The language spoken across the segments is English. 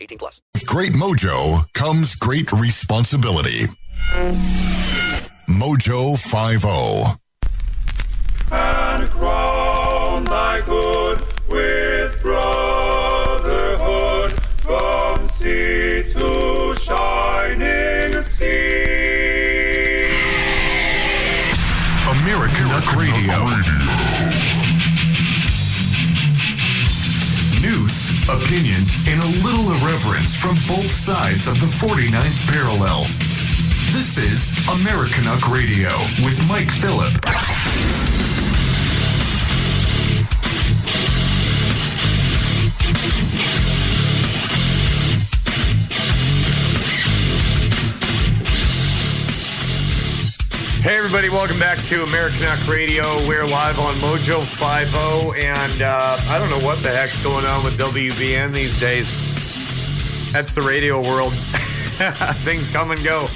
18 plus. With great mojo comes great responsibility. Mojo oh. 50. And crown thy good with brotherhood from sea to shining sea. Americanuck Radio. News, opinion, from both sides of the 49th parallel. This is Americanuck Radio with Mike Phillip. Hey everybody, welcome back to Americanuck Radio. We're live on Mojo 50 and uh, I don't know what the heck's going on with WBN these days. That's the radio world. Things come and go.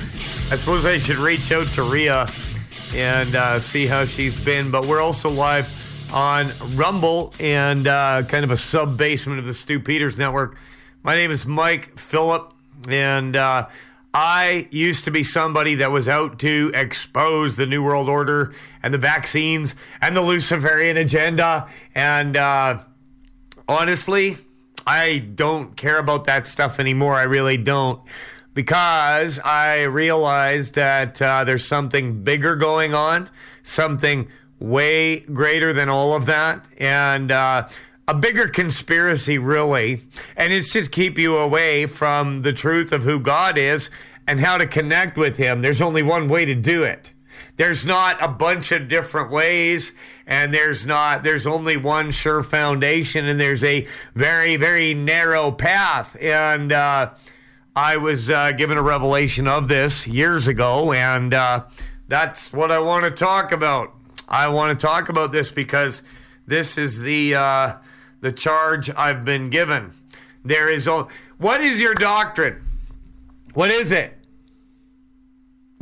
I suppose I should reach out to Rhea and uh, see how she's been, but we're also live on Rumble and uh, kind of a sub basement of the Stu Peters Network. My name is Mike Phillip and uh, I used to be somebody that was out to expose the New World Order and the vaccines and the Luciferian agenda. And uh, honestly, I don't care about that stuff anymore. I really don't. Because I realized that uh, there's something bigger going on, something way greater than all of that. And uh, a bigger conspiracy, really. And it's just keep you away from the truth of who God is and how to connect with Him. There's only one way to do it. There's not a bunch of different ways, and there's not, there's only one sure foundation, and there's a very, very narrow path. And, uh, I was uh, given a revelation of this years ago, and uh, that's what I want to talk about. I want to talk about this because this is the uh, the charge I've been given. There is o- what is your doctrine? What is it?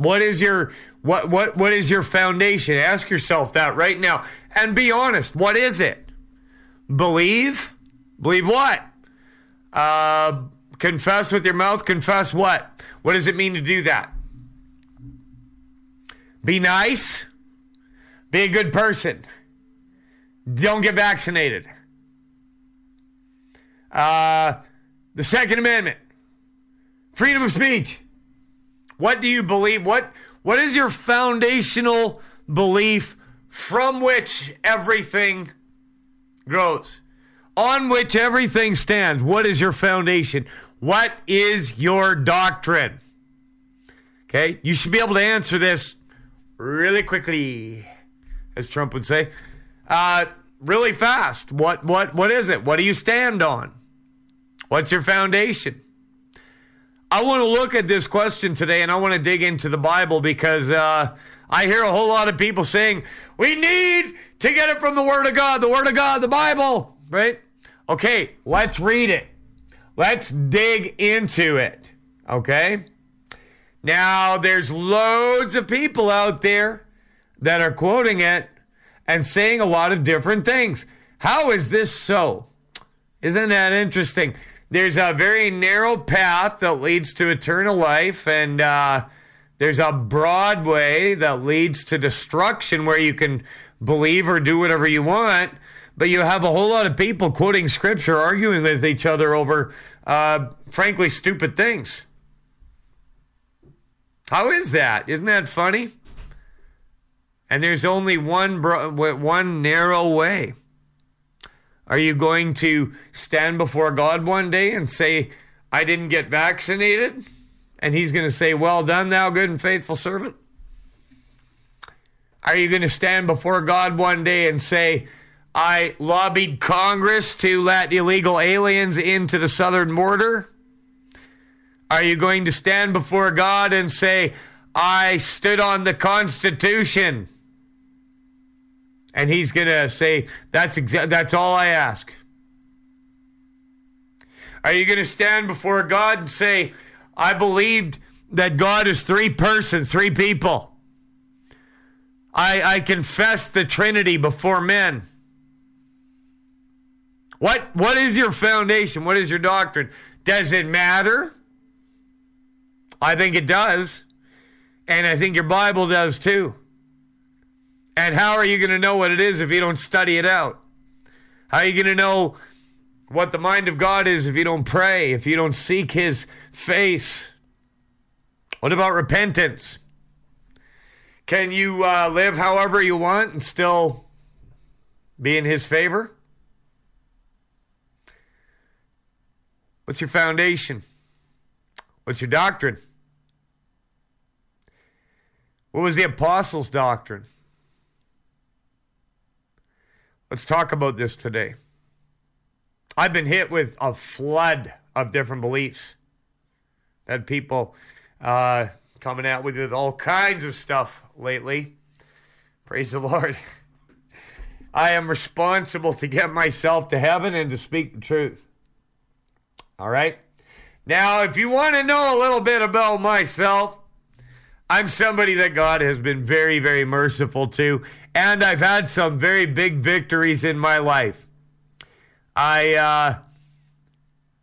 What is your what what what is your foundation? Ask yourself that right now and be honest. What is it? Believe? Believe what? Uh, confess with your mouth. Confess what? What does it mean to do that? Be nice. Be a good person. Don't get vaccinated. Uh, the Second Amendment, freedom of speech. What do you believe? What What is your foundational belief from which everything grows? On which everything stands? What is your foundation? What is your doctrine? Okay, you should be able to answer this really quickly, as Trump would say. Uh, really fast. What what what is it? What do you stand on? What's your foundation? I want to look at this question today and I want to dig into the Bible because uh, I hear a whole lot of people saying, we need to get it from the Word of God, the Word of God, the Bible, right? Okay, let's read it. Let's dig into it, okay? Now, there's loads of people out there that are quoting it and saying a lot of different things. How is this so? Isn't that interesting? There's a very narrow path that leads to eternal life, and uh, there's a broad way that leads to destruction where you can believe or do whatever you want. But you have a whole lot of people quoting scripture, arguing with each other over uh, frankly, stupid things. How is that? Isn't that funny? And there's only one bro- one narrow way. Are you going to stand before God one day and say, "I didn't get vaccinated"? And he's going to say, "Well done, thou good and faithful servant"? Are you going to stand before God one day and say, I lobbied Congress to let illegal aliens into the southern border? Are you going to stand before God and say, I stood on the Constitution? And he's going to say, that's, exa- that's all I ask. Are you going to stand before God and say, I believed that God is three persons, three people? I, I confess the Trinity before men. What what is your foundation? What is your doctrine? Does it matter? I think it does. And I think your Bible does too. And how are you going to know what it is if you don't study it out? How are you going to know what the mind of God is if you don't pray, if you don't seek his face? What about repentance? Can you uh, live however you want and still be in His favor? What's your foundation? What's your doctrine? What was the apostles' doctrine? Let's talk about this today. I've been hit with a flood of different beliefs that people uh, coming out with all kinds of stuff lately. Praise the Lord. I am responsible to get myself to heaven and to speak the truth. All right? Now, if you want to know a little bit about myself, I'm somebody that God has been very, very merciful to, and I've had some very big victories in my life. I uh,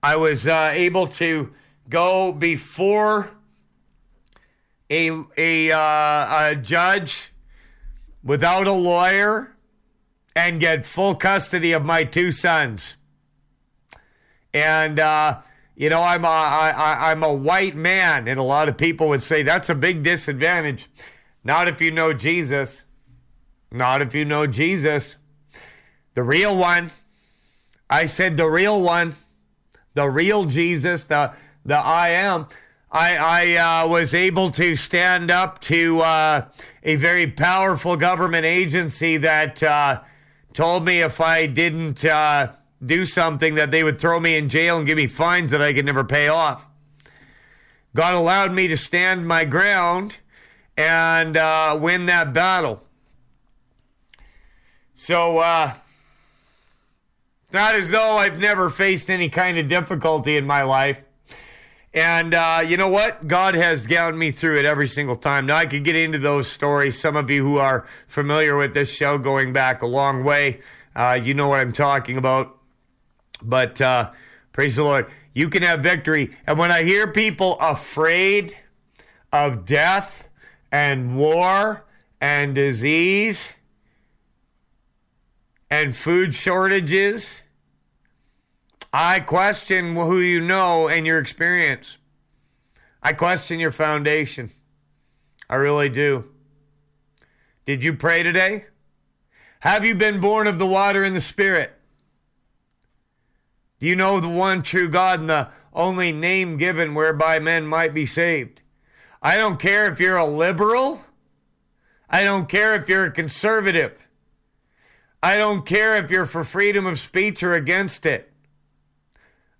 I was uh, able to go before a a, uh, a judge without a lawyer and get full custody of my two sons. And uh, you know, I'm a, I, I'm a white man, and a lot of people would say that's a big disadvantage. Not if you know Jesus. Not if you know Jesus. The real one. I said the real one. The real Jesus, the the I am. I, I uh, was able to stand up to uh, a very powerful government agency that uh, told me if I didn't uh, do something that they would throw me in jail and give me fines that I could never pay off. God allowed me to stand my ground and uh, win that battle. So, uh, not as though I've never faced any kind of difficulty in my life. And uh, you know what? God has gotten me through it every single time. Now, I could get into those stories. Some of you who are familiar with this show going back a long way, uh, you know what I'm talking about. But uh, praise the Lord, you can have victory. And when I hear people afraid of death and war and disease and food shortages, I question who you know and your experience. I question your foundation. I really do. Did you pray today? Have you been born of the water and the Spirit? Do you know the one true God and the only name given whereby men might be saved? I don't care if you're a liberal. I don't care if you're a conservative. I don't care if you're for freedom of speech or against it.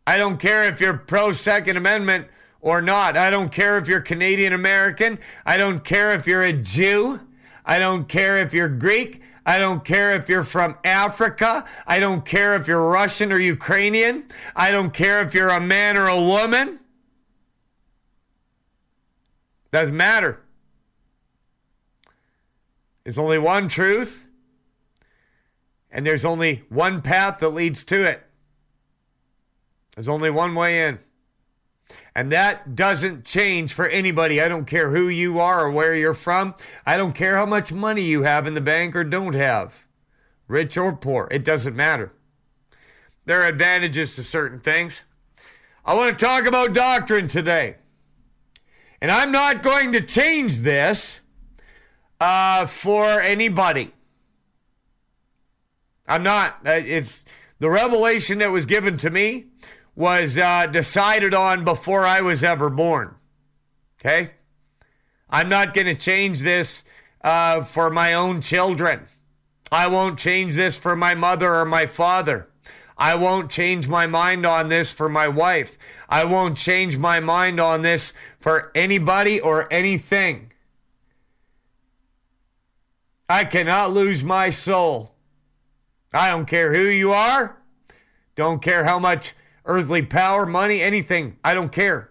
I don't care if you're pro Second Amendment or not. I don't care if you're Canadian American. I don't care if you're a Jew. I don't care if you're Greek. I don't care if you're from Africa. I don't care if you're Russian or Ukrainian. I don't care if you're a man or a woman. Doesn't matter. There's only one truth, and there's only one path that leads to it. There's only one way in. And that doesn't change for anybody. I don't care who you are or where you're from. I don't care how much money you have in the bank or don't have, rich or poor. It doesn't matter. There are advantages to certain things. I want to talk about doctrine today. And I'm not going to change this uh, for anybody. I'm not. Uh, It's the revelation that was given to me was uh, decided on before I was ever born. Okay? I'm not going to change this uh, for my own children. I won't change this for my mother or my father. I won't change my mind on this for my wife. I won't change my mind on this for anybody or anything. I cannot lose my soul. I don't care who you are. Don't care how much earthly power, money, anything. I don't care.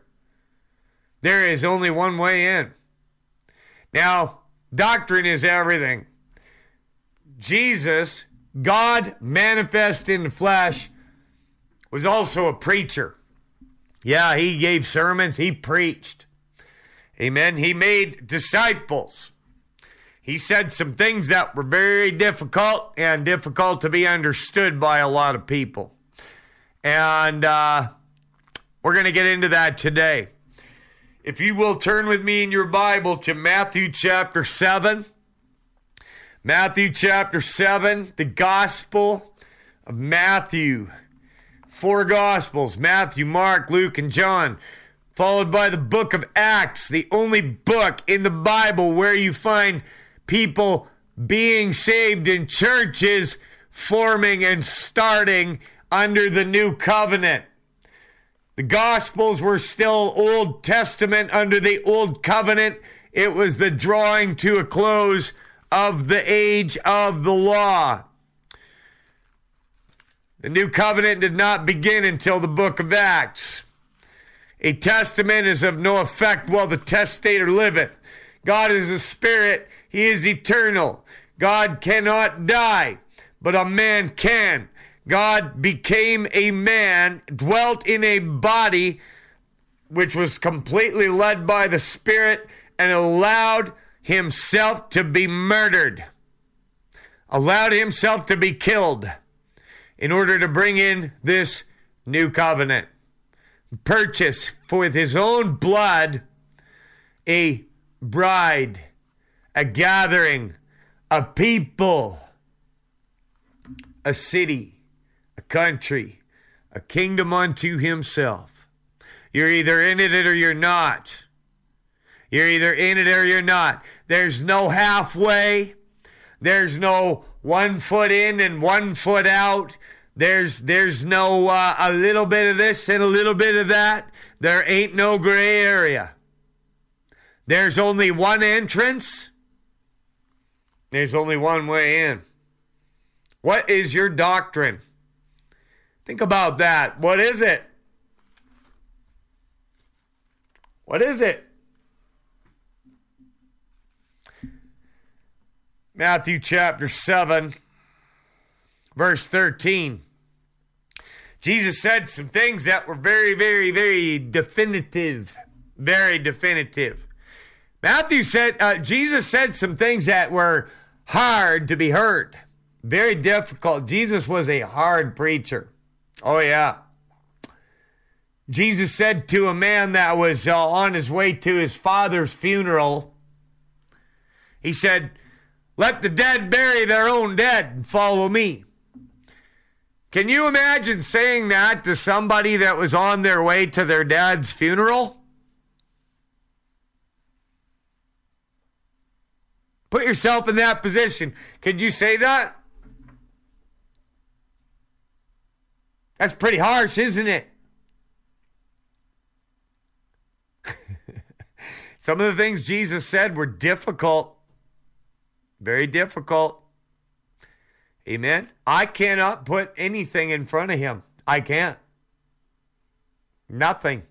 There is only one way in. Now, doctrine is everything. Jesus, God manifest in the flesh, was also a preacher. Yeah, he gave sermons, he preached. Amen. He made disciples. He said some things that were very difficult and difficult to be understood by a lot of people. And uh, we're going to get into that today. If you will turn with me in your Bible to Matthew chapter 7. Matthew chapter 7, the Gospel of Matthew. Four Gospels Matthew, Mark, Luke, and John. Followed by the book of Acts, the only book in the Bible where you find people being saved in churches forming and starting under the new covenant. The Gospels were still Old Testament under the Old Covenant. It was the drawing to a close of the age of the law. The New Covenant did not begin until the book of Acts. A testament is of no effect while the testator liveth. God is a spirit, he is eternal. God cannot die, but a man can. God became a man, dwelt in a body which was completely led by the Spirit, and allowed himself to be murdered, allowed himself to be killed in order to bring in this new covenant. Purchase with his own blood a bride, a gathering, a people, a city a country, a kingdom unto himself. You're either in it or you're not. You're either in it or you're not. There's no halfway. There's no one foot in and one foot out. There's there's no uh, a little bit of this and a little bit of that. There ain't no gray area. There's only one entrance. There's only one way in. What is your doctrine? Think about that. What is it? What is it? Matthew chapter 7, verse 13. Jesus said some things that were very, very, very definitive. Very definitive. Matthew said, uh, Jesus said some things that were hard to be heard. Very difficult. Jesus was a hard preacher. Oh, yeah. Jesus said to a man that was uh, on his way to his father's funeral, He said, Let the dead bury their own dead and follow me. Can you imagine saying that to somebody that was on their way to their dad's funeral? Put yourself in that position. Could you say that? That's pretty harsh, isn't it? Some of the things Jesus said were difficult, very difficult. Amen. I cannot put anything in front of him. I can't. Nothing.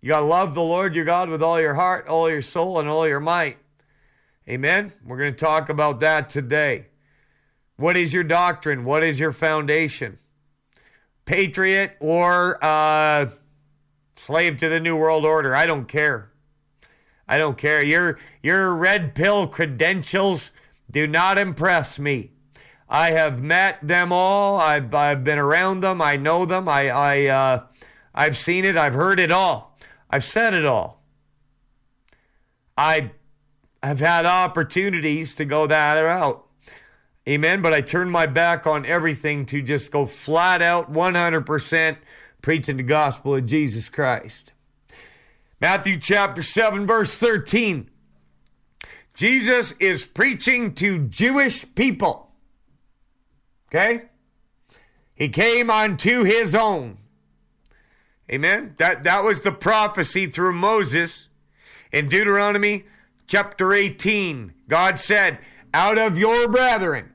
You got to love the Lord your God with all your heart, all your soul, and all your might. Amen. We're going to talk about that today. What is your doctrine? What is your foundation? Patriot or uh, slave to the New World Order. I don't care. I don't care. Your your red pill credentials do not impress me. I have met them all. I've I've been around them. I know them. I I uh, I've seen it. I've heard it all. I've said it all. I have had opportunities to go that route. Amen. But I turned my back on everything to just go flat out 100% preaching the gospel of Jesus Christ. Matthew chapter 7, verse 13. Jesus is preaching to Jewish people. Okay? He came unto his own. Amen. That that was the prophecy through Moses in Deuteronomy chapter 18. God said, "Out of your brethren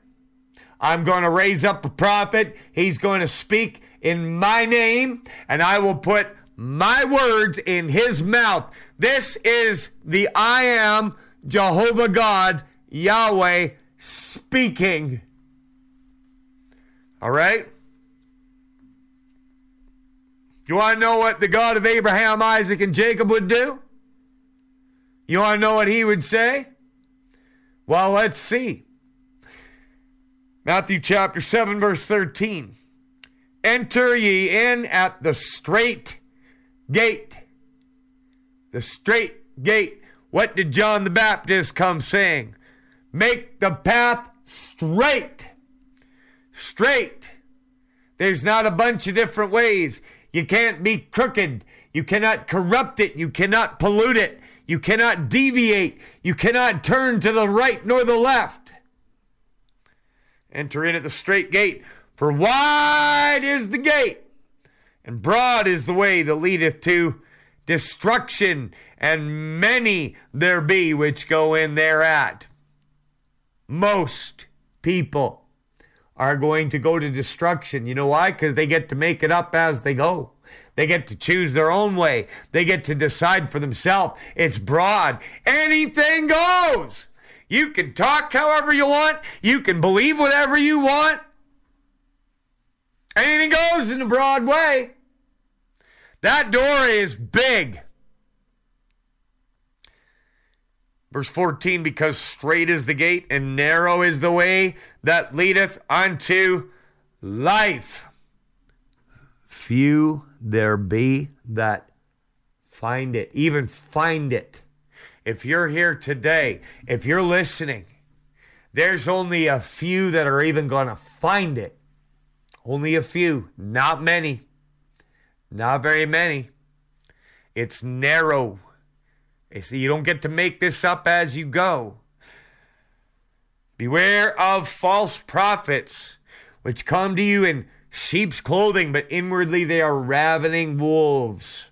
I'm going to raise up a prophet. He's going to speak in my name, and I will put my words in his mouth. This is the I am Jehovah God, Yahweh, speaking. All right? You want to know what the God of Abraham, Isaac, and Jacob would do? You want to know what he would say? Well, let's see. Matthew chapter 7, verse 13. Enter ye in at the straight gate. The straight gate. What did John the Baptist come saying? Make the path straight. Straight. There's not a bunch of different ways. You can't be crooked. You cannot corrupt it. You cannot pollute it. You cannot deviate. You cannot turn to the right nor the left. Enter in at the straight gate, for wide is the gate, and broad is the way that leadeth to destruction, and many there be which go in thereat. Most people are going to go to destruction. You know why? Because they get to make it up as they go. They get to choose their own way. They get to decide for themselves. It's broad. Anything goes. You can talk however you want. You can believe whatever you want. Anything goes in a broad way. That door is big. Verse 14, because straight is the gate and narrow is the way that leadeth unto life. Few there be that find it, even find it. If you're here today, if you're listening, there's only a few that are even going to find it. Only a few, not many. Not very many. It's narrow. You see, you don't get to make this up as you go. Beware of false prophets, which come to you in sheep's clothing, but inwardly they are ravening wolves.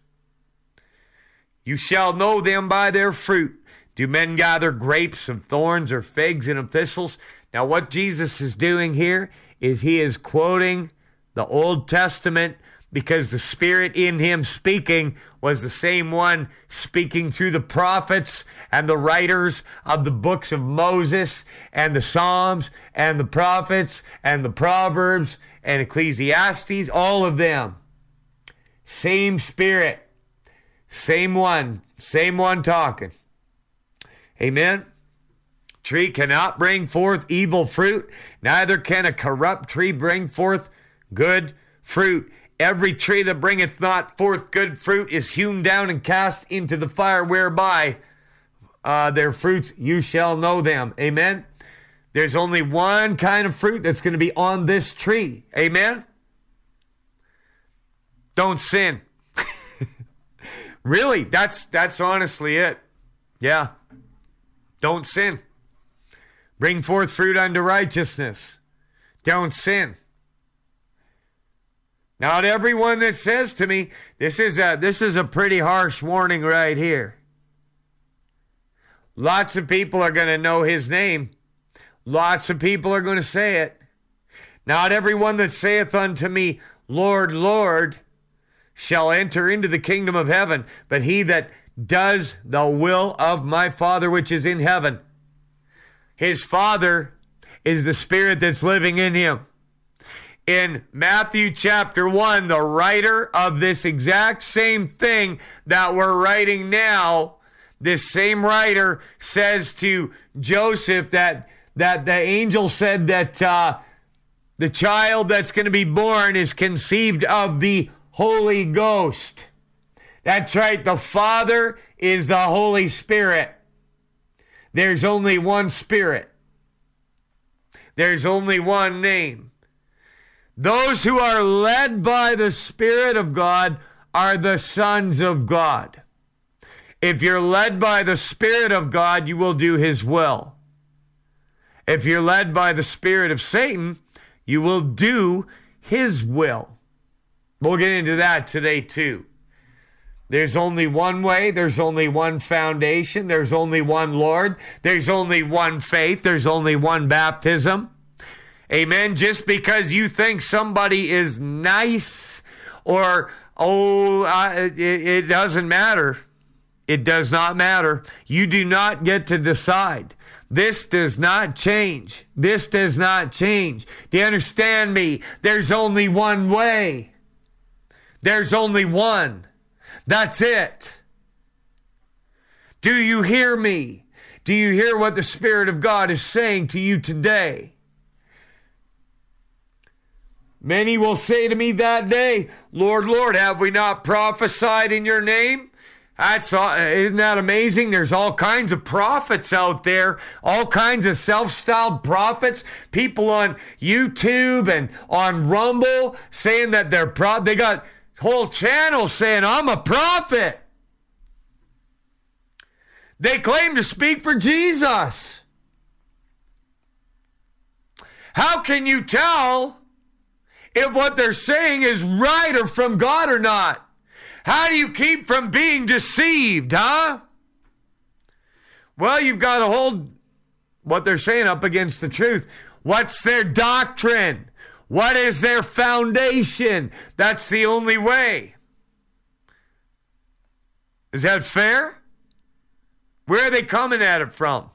You shall know them by their fruit. Do men gather grapes of thorns or figs and of thistles? Now, what Jesus is doing here is he is quoting the Old Testament because the Spirit in him speaking was the same one speaking through the prophets and the writers of the books of Moses and the Psalms and the prophets and the Proverbs and Ecclesiastes, all of them. Same Spirit, same one, same one talking. Amen. Tree cannot bring forth evil fruit, neither can a corrupt tree bring forth good fruit. Every tree that bringeth not forth good fruit is hewn down and cast into the fire, whereby uh, their fruits you shall know them. Amen. There's only one kind of fruit that's going to be on this tree. Amen. Don't sin. really, that's that's honestly it. Yeah. Don't sin. Bring forth fruit unto righteousness. Don't sin. Not everyone that says to me, this is a this is a pretty harsh warning right here. Lots of people are going to know his name. Lots of people are going to say it. Not everyone that saith unto me, Lord, Lord, shall enter into the kingdom of heaven, but he that does the will of my Father which is in heaven. His Father is the Spirit that's living in him. In Matthew chapter 1, the writer of this exact same thing that we're writing now, this same writer says to Joseph that, that the angel said that uh, the child that's going to be born is conceived of the Holy Ghost. That's right, the Father is the Holy Spirit. There's only one Spirit, there's only one name. Those who are led by the Spirit of God are the sons of God. If you're led by the Spirit of God, you will do His will. If you're led by the Spirit of Satan, you will do His will. We'll get into that today, too. There's only one way, there's only one foundation, there's only one Lord, there's only one faith, there's only one baptism. Amen. Just because you think somebody is nice or, oh, uh, it, it doesn't matter. It does not matter. You do not get to decide. This does not change. This does not change. Do you understand me? There's only one way. There's only one. That's it. Do you hear me? Do you hear what the Spirit of God is saying to you today? Many will say to me that day, Lord, Lord, have we not prophesied in your name? That's isn't that amazing? There's all kinds of prophets out there, all kinds of self-styled prophets, people on YouTube and on Rumble saying that they're pro. They got whole channels saying I'm a prophet. They claim to speak for Jesus. How can you tell if what they're saying is right or from God or not? How do you keep from being deceived, huh? Well, you've got to hold what they're saying up against the truth. What's their doctrine? What is their foundation? That's the only way. Is that fair? Where are they coming at it from?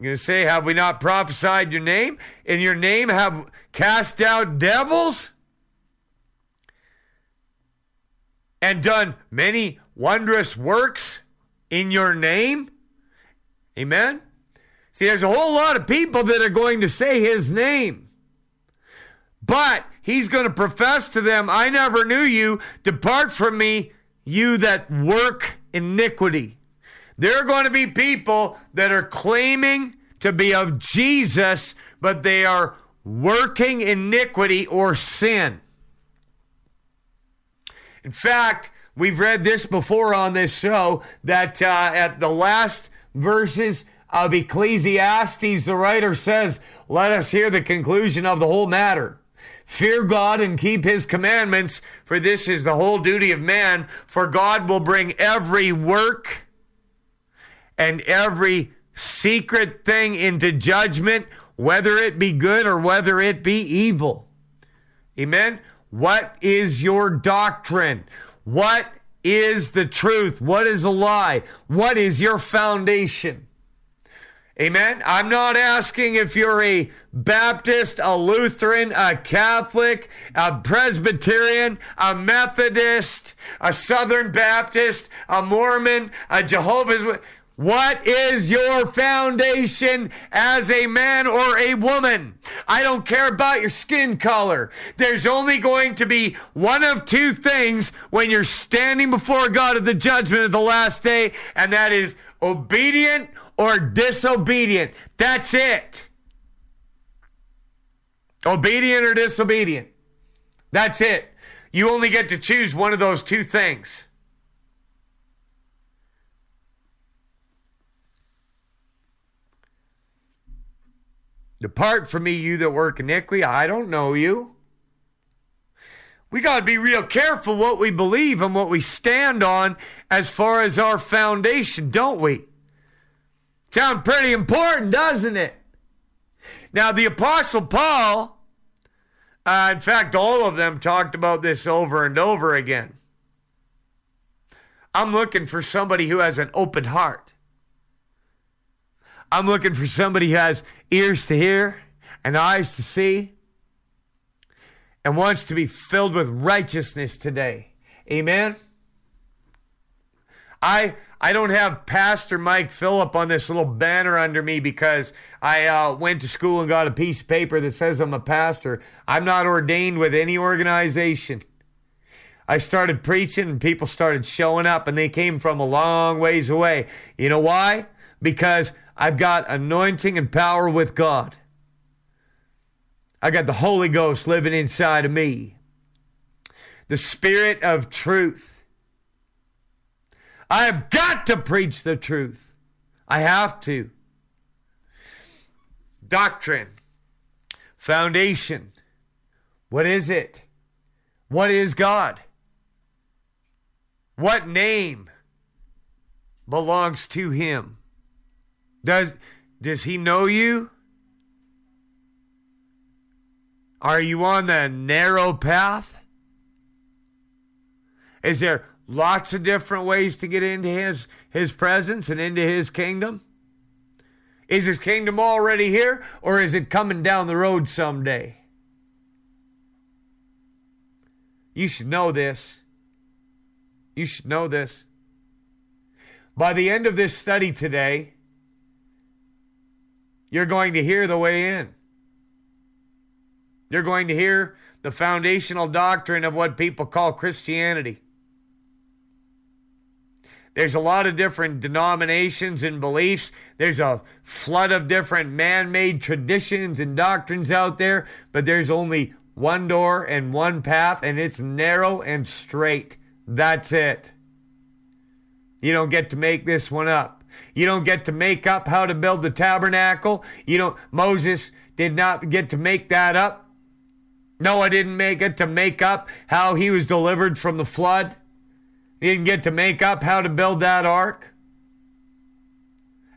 You're going to say, Have we not prophesied your name? In your name have cast out devils? And done many wondrous works in your name? Amen? See, there's a whole lot of people that are going to say his name. But he's going to profess to them, I never knew you. Depart from me, you that work iniquity. There are going to be people that are claiming to be of Jesus, but they are working iniquity or sin. In fact, we've read this before on this show that uh, at the last verses of Ecclesiastes, the writer says, Let us hear the conclusion of the whole matter. Fear God and keep his commandments, for this is the whole duty of man. For God will bring every work and every secret thing into judgment, whether it be good or whether it be evil. Amen. What is your doctrine? What is the truth? What is a lie? What is your foundation? Amen. I'm not asking if you're a Baptist, a Lutheran, a Catholic, a Presbyterian, a Methodist, a Southern Baptist, a Mormon, a Jehovah's Witness. What is your foundation as a man or a woman? I don't care about your skin color. There's only going to be one of two things when you're standing before God at the judgment of the last day, and that is obedient or disobedient. That's it. Obedient or disobedient. That's it. You only get to choose one of those two things. Depart from me, you that work iniquity. I don't know you. We got to be real careful what we believe and what we stand on as far as our foundation, don't we? Sound pretty important, doesn't it? Now, the Apostle Paul, uh, in fact, all of them talked about this over and over again. I'm looking for somebody who has an open heart. I'm looking for somebody who has ears to hear and eyes to see and wants to be filled with righteousness today. Amen. I I don't have Pastor Mike Phillip on this little banner under me because I uh, went to school and got a piece of paper that says I'm a pastor. I'm not ordained with any organization. I started preaching and people started showing up and they came from a long ways away. You know why? Because I've got anointing and power with God. I got the Holy Ghost living inside of me. The Spirit of truth. I have got to preach the truth. I have to. Doctrine. Foundation. What is it? What is God? What name belongs to him? Does does he know you? Are you on the narrow path? Is there lots of different ways to get into his his presence and into his kingdom? Is his kingdom already here or is it coming down the road someday? You should know this. You should know this. By the end of this study today, you're going to hear the way in. You're going to hear the foundational doctrine of what people call Christianity. There's a lot of different denominations and beliefs. There's a flood of different man made traditions and doctrines out there, but there's only one door and one path, and it's narrow and straight. That's it. You don't get to make this one up. You don't get to make up how to build the tabernacle. You don't, Moses did not get to make that up. Noah didn't make it to make up how he was delivered from the flood. He didn't get to make up how to build that ark.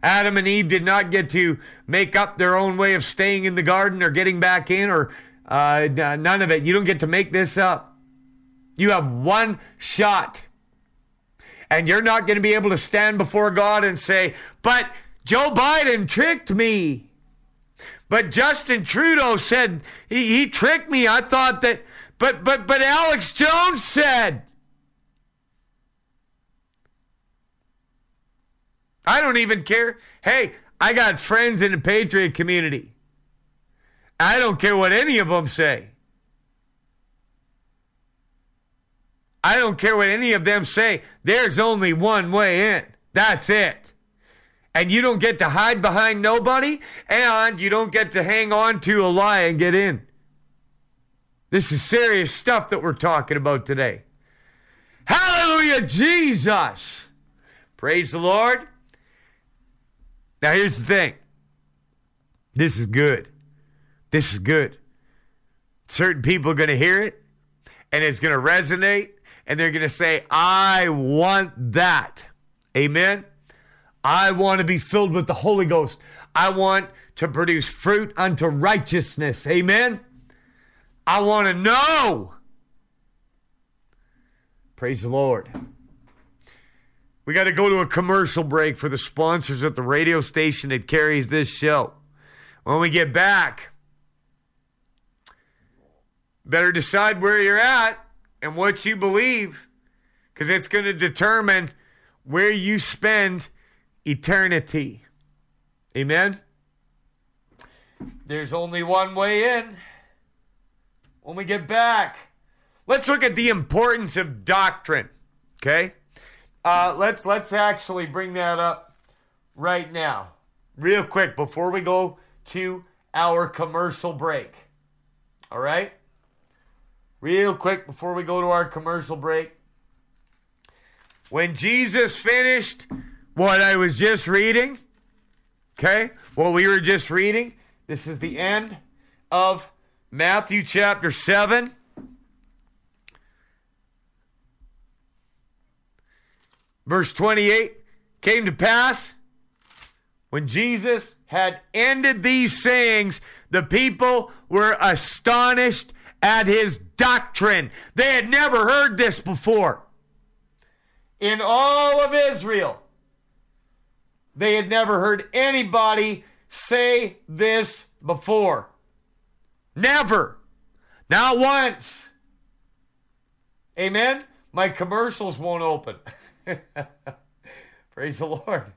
Adam and Eve did not get to make up their own way of staying in the garden or getting back in or uh, none of it. You don't get to make this up. You have one shot. And you're not going to be able to stand before God and say, but Joe Biden tricked me. But Justin Trudeau said he, he tricked me. I thought that, but but but Alex Jones said. I don't even care. Hey, I got friends in the Patriot community. I don't care what any of them say. I don't care what any of them say. There's only one way in. That's it. And you don't get to hide behind nobody, and you don't get to hang on to a lie and get in. This is serious stuff that we're talking about today. Hallelujah, Jesus. Praise the Lord. Now, here's the thing this is good. This is good. Certain people are going to hear it, and it's going to resonate, and they're going to say, I want that. Amen. I want to be filled with the Holy Ghost. I want to produce fruit unto righteousness. Amen. I want to know. Praise the Lord. We got to go to a commercial break for the sponsors at the radio station that carries this show. When we get back, better decide where you're at and what you believe because it's going to determine where you spend eternity. Amen? There's only one way in. When we get back, let's look at the importance of doctrine. Okay? Uh, let's let's actually bring that up right now, real quick, before we go to our commercial break. All right? Real quick before we go to our commercial break. When Jesus finished what I was just reading, okay, what we were just reading, this is the end of Matthew chapter 7. Verse 28 came to pass when Jesus had ended these sayings, the people were astonished at his doctrine. They had never heard this before. In all of Israel, they had never heard anybody say this before. Never. Not once. Amen? My commercials won't open. Praise the Lord.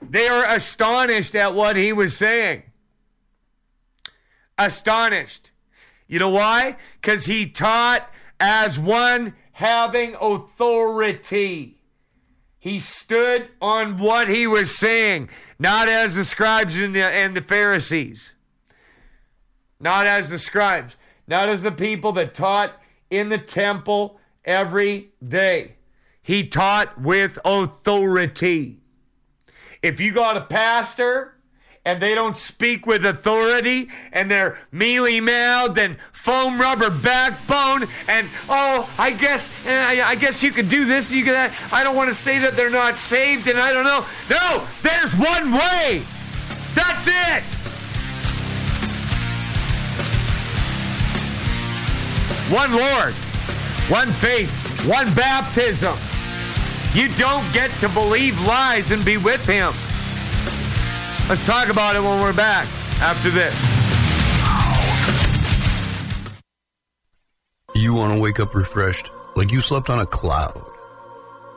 They are astonished at what he was saying. Astonished. You know why? Because he taught as one having authority. He stood on what he was saying, not as the scribes and the, and the Pharisees. Not as the scribes, not as the people that taught in the temple every day. He taught with authority. If you got a pastor and they don't speak with authority and they're mealy mouthed and foam rubber backbone and oh I guess eh, I guess you could do this you could that I don't want to say that they're not saved and I don't know. No there's one way! That's it! One Lord one faith one baptism. You don't get to believe lies and be with him Let's talk about it when we're back after this. You want to wake up refreshed, like you slept on a cloud.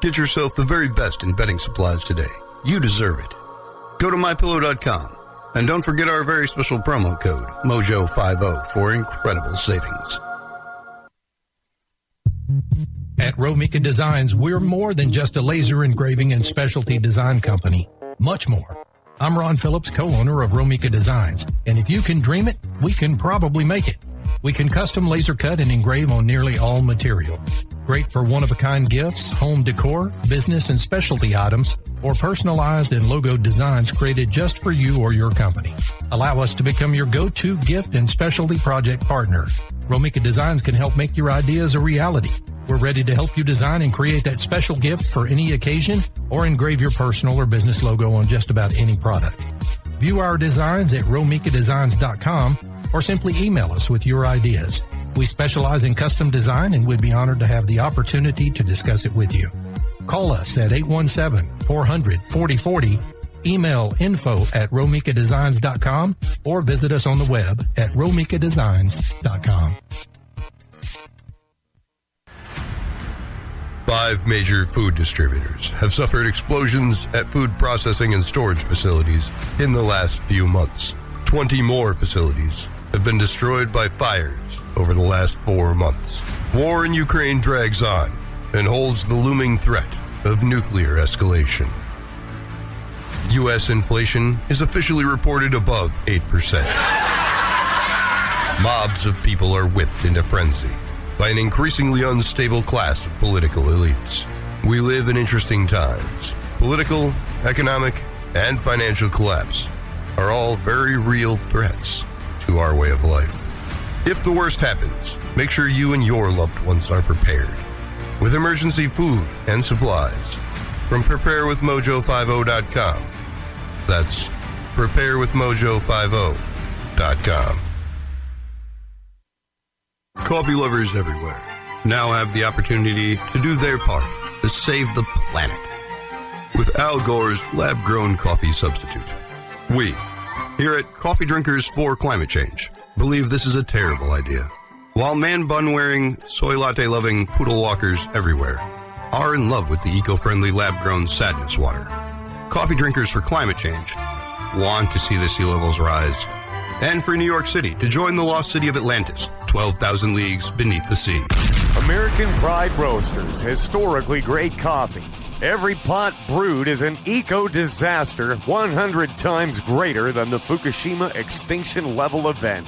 Get yourself the very best in bedding supplies today. You deserve it. Go to mypillow.com and don't forget our very special promo code MOJO50 for incredible savings. At Romika Designs, we're more than just a laser engraving and specialty design company. Much more. I'm Ron Phillips, co-owner of Romika Designs, and if you can dream it, we can probably make it. We can custom laser cut and engrave on nearly all material. Great for one-of-a-kind gifts, home decor, business and specialty items, or personalized and logo designs created just for you or your company. Allow us to become your go-to gift and specialty project partner. Romika Designs can help make your ideas a reality. We're ready to help you design and create that special gift for any occasion or engrave your personal or business logo on just about any product. View our designs at romikadesigns.com or simply email us with your ideas. We specialize in custom design and would be honored to have the opportunity to discuss it with you. Call us at 817-400-4040, email info at romikadesigns.com, or visit us on the web at romikadesigns.com. Five major food distributors have suffered explosions at food processing and storage facilities in the last few months. 20 more facilities have been destroyed by fires over the last four months. War in Ukraine drags on and holds the looming threat of nuclear escalation. U.S. inflation is officially reported above 8%. Mobs of people are whipped into frenzy by an increasingly unstable class of political elites. We live in interesting times. Political, economic, and financial collapse are all very real threats to our way of life. If the worst happens, make sure you and your loved ones are prepared with emergency food and supplies from preparewithmojo50.com. That's preparewithmojo50.com. Coffee lovers everywhere now have the opportunity to do their part to save the planet with Al Gore's lab grown coffee substitute. We, here at Coffee Drinkers for Climate Change, believe this is a terrible idea. While man bun wearing, soy latte loving poodle walkers everywhere are in love with the eco friendly lab grown sadness water, Coffee Drinkers for Climate Change want to see the sea levels rise and for New York City to join the lost city of Atlantis, 12,000 leagues beneath the sea. American Pride Roasters, historically great coffee. Every pot brewed is an eco disaster 100 times greater than the Fukushima extinction level event.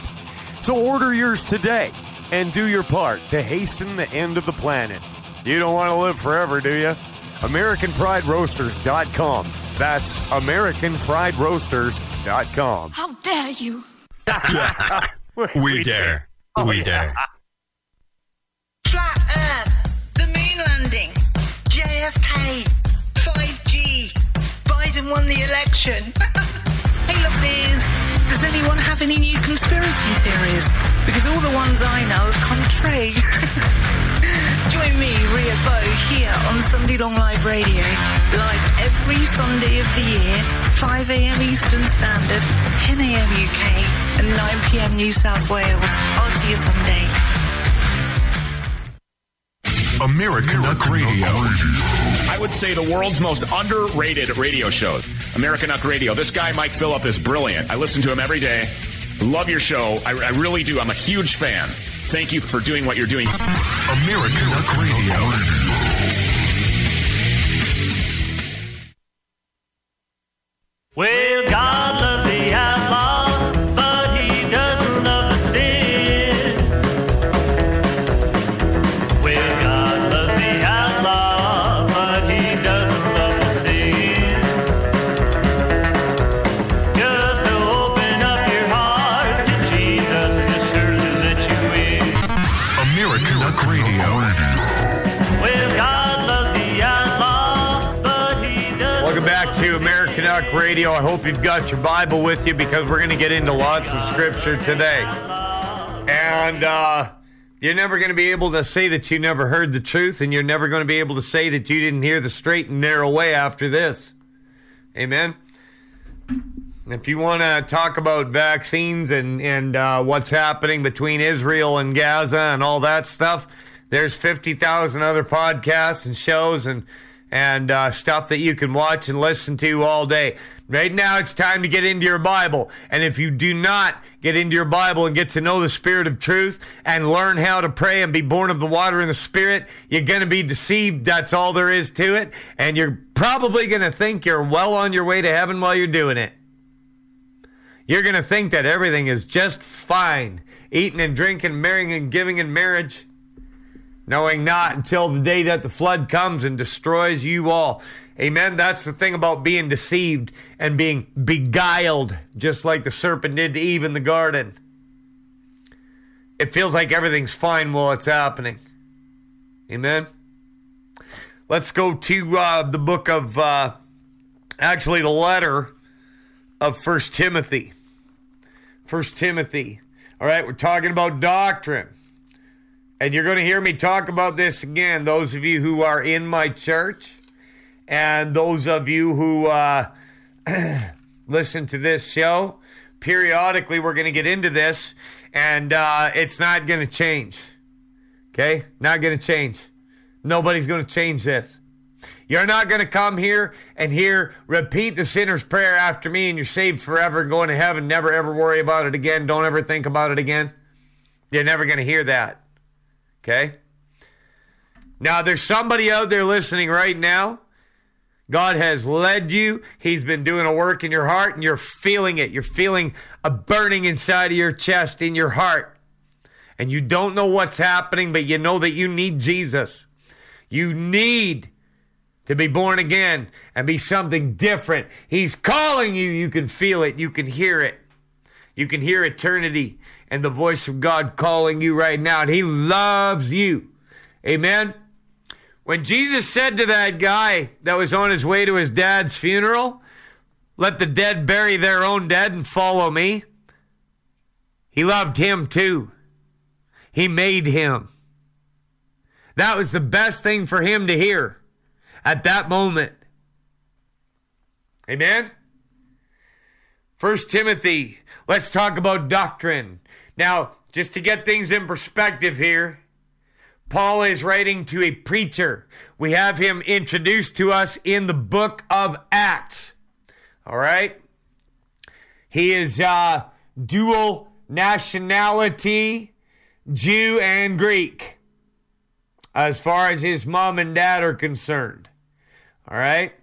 So order yours today and do your part to hasten the end of the planet. You don't want to live forever, do you? AmericanPrideRoasters.com. That's AmericanPrideRoasters.com. How dare you? We dare. We oh, dare. Flat Earth, the moon landing, JFK, 5G, Biden won the election. hey, lovelies, does anyone have any new conspiracy theories? Because all the ones I know come true. Join me, Ria Bow, here on Sunday Long Live Radio, live every Sunday of the year, 5 a.m. Eastern Standard, 10 a.m. UK, and 9 p.m. New South Wales. I'll see you Sunday. Americanuck Radio. I would say the world's most underrated radio shows. Americanuck Radio. This guy, Mike Phillip, is brilliant. I listen to him every day. Love your show. I, I really do. I'm a huge fan. Thank you for doing what you're doing. Americanuck Radio. Well, God Radio. I hope you've got your Bible with you because we're going to get into lots of scripture today. And uh, you're never going to be able to say that you never heard the truth, and you're never going to be able to say that you didn't hear the straight and narrow way after this. Amen. If you want to talk about vaccines and and uh, what's happening between Israel and Gaza and all that stuff, there's fifty thousand other podcasts and shows and and uh, stuff that you can watch and listen to all day. Right now, it's time to get into your Bible. And if you do not get into your Bible and get to know the Spirit of truth and learn how to pray and be born of the water and the Spirit, you're going to be deceived. That's all there is to it. And you're probably going to think you're well on your way to heaven while you're doing it. You're going to think that everything is just fine. Eating and drinking, marrying and giving in marriage. Knowing not until the day that the flood comes and destroys you all. Amen. That's the thing about being deceived and being beguiled, just like the serpent did to Eve in the garden. It feels like everything's fine while it's happening. Amen. Let's go to uh, the book of, uh, actually, the letter of First Timothy. First Timothy. All right, we're talking about doctrine. And you're going to hear me talk about this again, those of you who are in my church and those of you who uh, listen to this show. Periodically, we're going to get into this, and uh, it's not going to change. Okay? Not going to change. Nobody's going to change this. You're not going to come here and hear repeat the sinner's prayer after me and you're saved forever and going to heaven. Never ever worry about it again. Don't ever think about it again. You're never going to hear that. Okay? Now, there's somebody out there listening right now. God has led you. He's been doing a work in your heart and you're feeling it. You're feeling a burning inside of your chest, in your heart. And you don't know what's happening, but you know that you need Jesus. You need to be born again and be something different. He's calling you. You can feel it. You can hear it. You can hear eternity and the voice of God calling you right now. And He loves you. Amen. When Jesus said to that guy that was on his way to his dad's funeral, let the dead bury their own dead and follow me, he loved him too. He made him. That was the best thing for him to hear at that moment. Amen? First Timothy, let's talk about doctrine. Now, just to get things in perspective here, Paul is writing to a preacher. We have him introduced to us in the book of Acts. All right? He is uh, dual nationality, Jew and Greek, as far as his mom and dad are concerned. All right?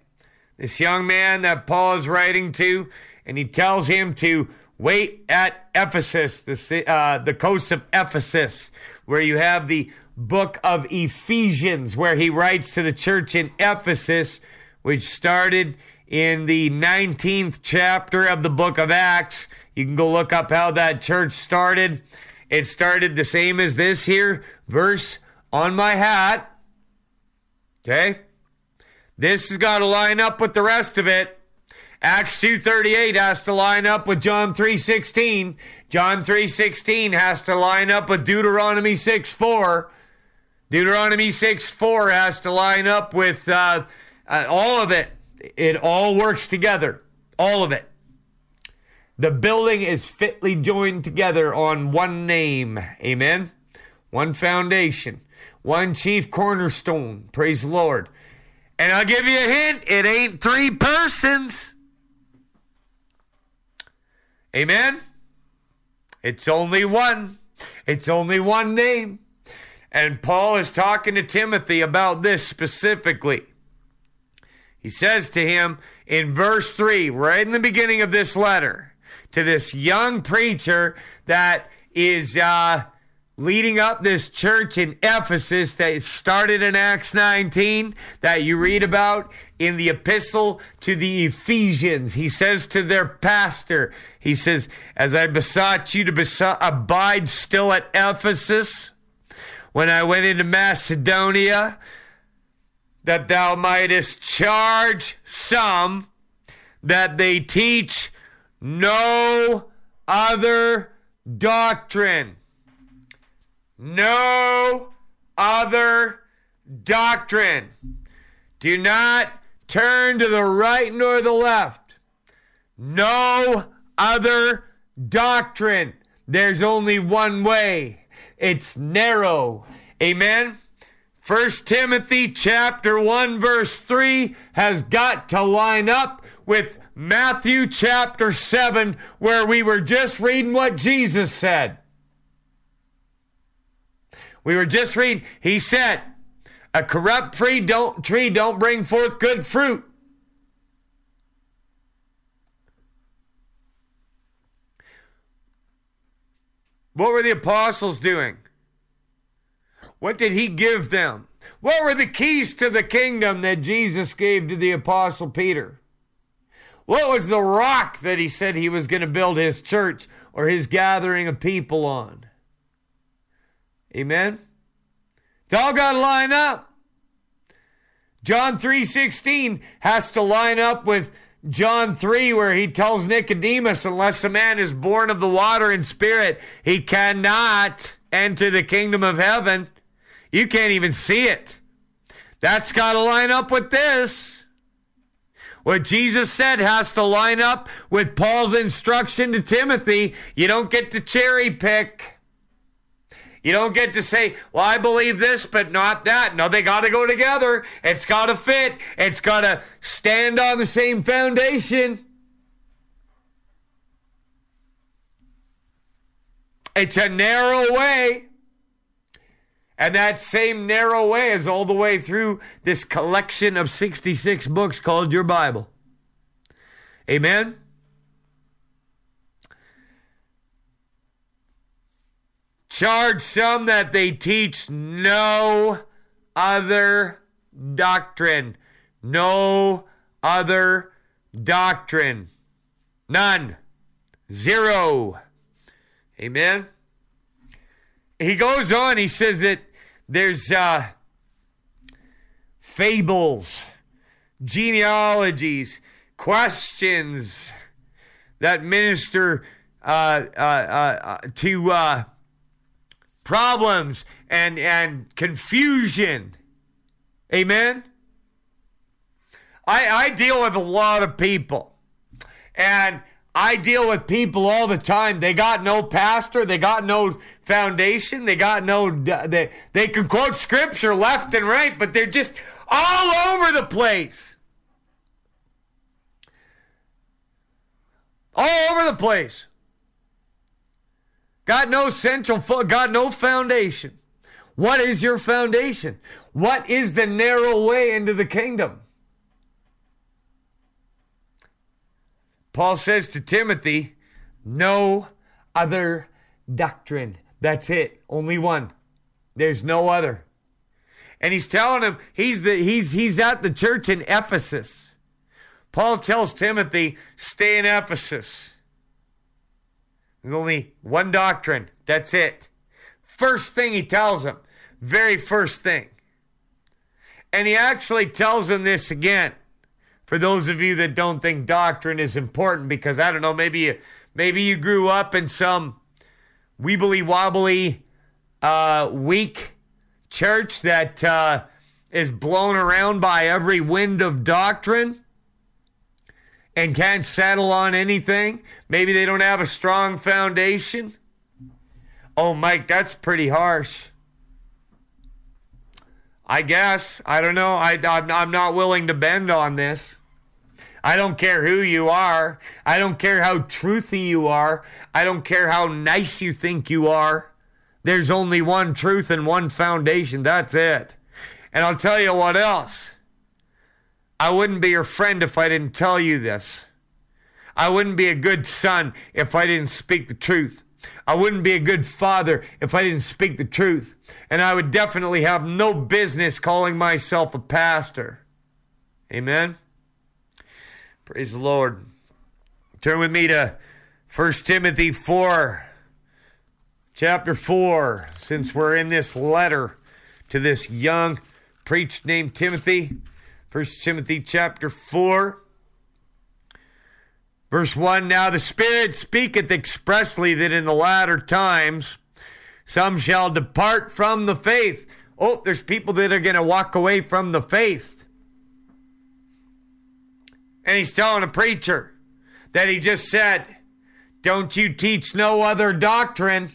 This young man that Paul is writing to, and he tells him to wait at Ephesus, the, uh, the coast of Ephesus, where you have the book of Ephesians, where he writes to the church in Ephesus, which started in the 19th chapter of the book of Acts. You can go look up how that church started. It started the same as this here verse on my hat. Okay? This has got to line up with the rest of it. Acts 2:38 has to line up with John 3:16. John 3:16 has to line up with Deuteronomy 6:4. Deuteronomy 6:4 has to line up with uh, uh, all of it. It all works together. All of it. The building is fitly joined together on one name. Amen. One foundation. one chief cornerstone. Praise the Lord. And I'll give you a hint it ain't three persons. Amen? It's only one. It's only one name. And Paul is talking to Timothy about this specifically. He says to him in verse 3, right in the beginning of this letter, to this young preacher that is uh, leading up this church in Ephesus that started in Acts 19 that you read about in the epistle to the Ephesians. He says to their pastor, he says, As I besought you to besa- abide still at Ephesus, when I went into Macedonia, that thou mightest charge some that they teach no other doctrine. No other doctrine. Do not turn to the right nor the left. No other doctrine. There's only one way. It's narrow. Amen. First Timothy chapter 1 verse 3 has got to line up with Matthew chapter 7 where we were just reading what Jesus said. We were just reading he said, a corrupt tree don't tree don't bring forth good fruit. What were the apostles doing? What did he give them? What were the keys to the kingdom that Jesus gave to the apostle Peter? What was the rock that he said he was going to build his church or his gathering of people on? Amen. It's all got to line up. John 3:16 has to line up with John 3 where he tells Nicodemus unless a man is born of the water and spirit he cannot enter the kingdom of heaven. You can't even see it. That's got to line up with this. What Jesus said has to line up with Paul's instruction to Timothy. You don't get to cherry pick. You don't get to say, well, I believe this, but not that. No, they got to go together. It's got to fit. It's got to stand on the same foundation. It's a narrow way. And that same narrow way is all the way through this collection of 66 books called your Bible. Amen? Charge some that they teach no other doctrine. No other doctrine. None. Zero. Amen? he goes on, he says that there's uh, fables, genealogies, questions that minister uh, uh, uh, to uh, problems and, and confusion. Amen? I, I deal with a lot of people. And I deal with people all the time. They got no pastor, they got no foundation, they got no they they can quote scripture left and right, but they're just all over the place. All over the place. Got no central got no foundation. What is your foundation? What is the narrow way into the kingdom? Paul says to Timothy, no other doctrine. That's it. Only one. There's no other. And he's telling him he's the he's he's at the church in Ephesus. Paul tells Timothy, stay in Ephesus. There's only one doctrine. That's it. First thing he tells him, very first thing. And he actually tells him this again for those of you that don't think doctrine is important because I don't know, maybe you maybe you grew up in some weebly wobbly uh, weak church that uh, is blown around by every wind of doctrine and can't settle on anything. Maybe they don't have a strong foundation. Oh, Mike, that's pretty harsh. I guess. I don't know. I, I'm, I'm not willing to bend on this. I don't care who you are. I don't care how truthy you are. I don't care how nice you think you are. There's only one truth and one foundation. That's it. And I'll tell you what else. I wouldn't be your friend if I didn't tell you this. I wouldn't be a good son if I didn't speak the truth. I wouldn't be a good father if I didn't speak the truth. And I would definitely have no business calling myself a pastor. Amen. Praise the Lord. Turn with me to 1 Timothy 4, chapter 4, since we're in this letter to this young preacher named Timothy. 1 Timothy chapter 4. Verse 1 Now the Spirit speaketh expressly that in the latter times some shall depart from the faith. Oh, there's people that are going to walk away from the faith. And he's telling a preacher that he just said, Don't you teach no other doctrine.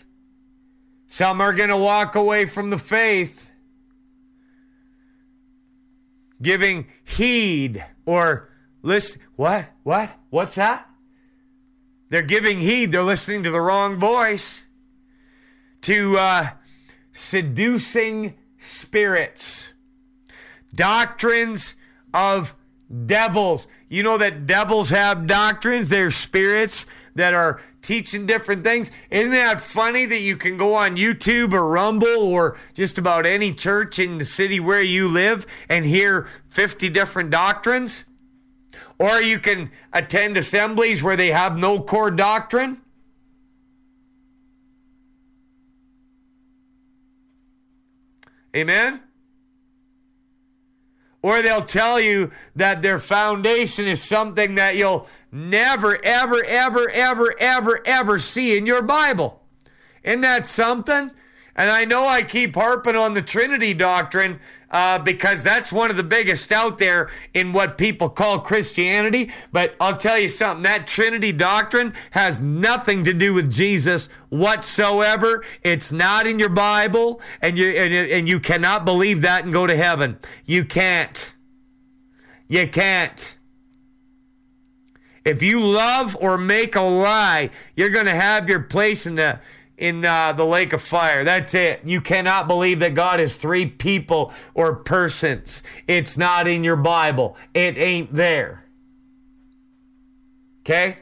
Some are going to walk away from the faith, giving heed or listen. What? What? What's that? They're giving heed. They're listening to the wrong voice. To uh, seducing spirits, doctrines of devils. You know that devils have doctrines, they're spirits that are teaching different things. Isn't that funny that you can go on YouTube or Rumble or just about any church in the city where you live and hear 50 different doctrines? Or you can attend assemblies where they have no core doctrine? Amen? Or they'll tell you that their foundation is something that you'll never, ever, ever, ever, ever, ever see in your Bible. Isn't that something? And I know I keep harping on the Trinity doctrine uh, because that's one of the biggest out there in what people call Christianity. But I'll tell you something that Trinity doctrine has nothing to do with Jesus whatsoever. It's not in your Bible, and you, and, and you cannot believe that and go to heaven. You can't. You can't. If you love or make a lie, you're going to have your place in the in uh, the lake of fire. That's it. You cannot believe that God is three people or persons. It's not in your Bible. It ain't there. Okay?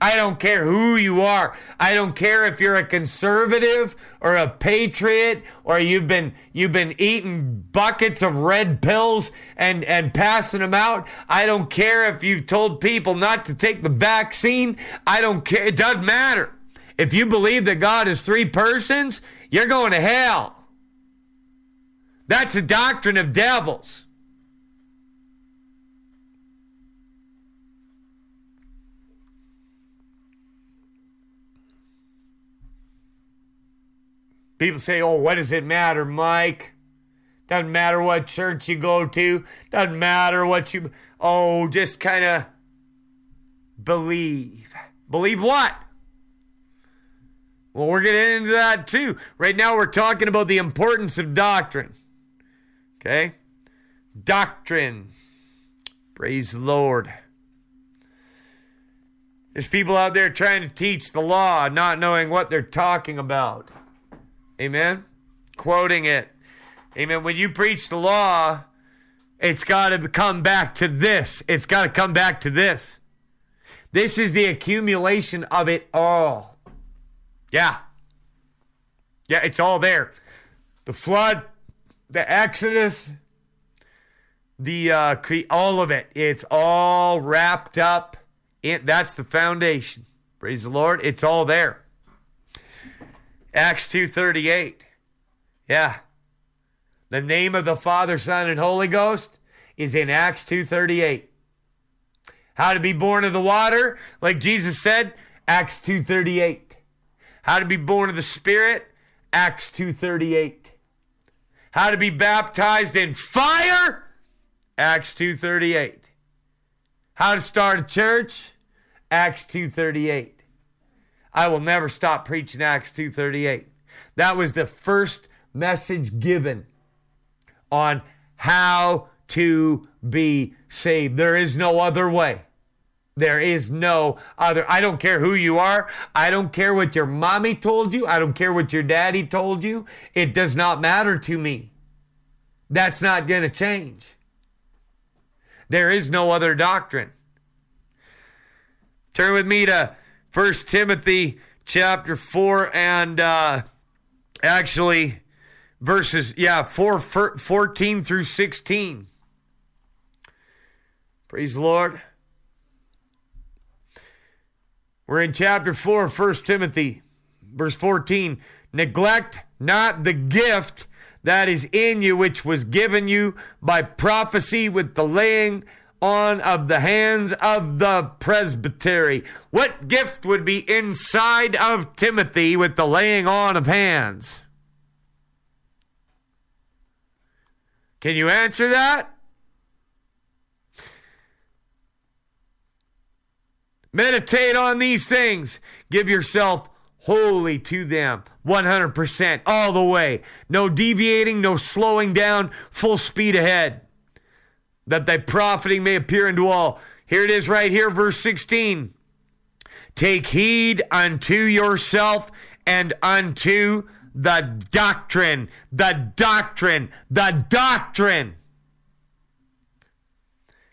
I don't care who you are. I don't care if you're a conservative or a patriot or you've been you've been eating buckets of red pills and and passing them out. I don't care if you've told people not to take the vaccine. I don't care. It doesn't matter. If you believe that God is three persons, you're going to hell. That's a doctrine of devils. People say, oh, what does it matter, Mike? Doesn't matter what church you go to. Doesn't matter what you. Oh, just kind of believe. Believe what? Well, we're getting into that too. Right now, we're talking about the importance of doctrine. Okay? Doctrine. Praise the Lord. There's people out there trying to teach the law, not knowing what they're talking about. Amen? Quoting it. Amen. When you preach the law, it's got to come back to this. It's got to come back to this. This is the accumulation of it all. Yeah. Yeah, it's all there. The flood, the Exodus, the uh, all of it. It's all wrapped up. In, that's the foundation. Praise the Lord. It's all there. Acts 2:38. Yeah. The name of the Father, Son, and Holy Ghost is in Acts 2:38. How to be born of the water, like Jesus said, Acts 2:38. How to be born of the Spirit, Acts 2:38. How to be baptized in fire, Acts 2:38. How to start a church, Acts 2:38. I will never stop preaching Acts 2:38. That was the first message given on how to be saved. There is no other way. There is no other. I don't care who you are. I don't care what your mommy told you. I don't care what your daddy told you. It does not matter to me. That's not going to change. There is no other doctrine. Turn with me to 1 Timothy chapter 4 and uh, actually verses, yeah, 4, 14 through 16. Praise the Lord. We're in chapter 4, of 1 Timothy, verse 14. Neglect not the gift that is in you, which was given you by prophecy with the laying on of the hands of the presbytery. What gift would be inside of Timothy with the laying on of hands? Can you answer that? Meditate on these things. Give yourself wholly to them. 100% all the way. No deviating, no slowing down, full speed ahead. That thy profiting may appear unto all. Here it is right here, verse 16. Take heed unto yourself and unto the doctrine, the doctrine, the doctrine.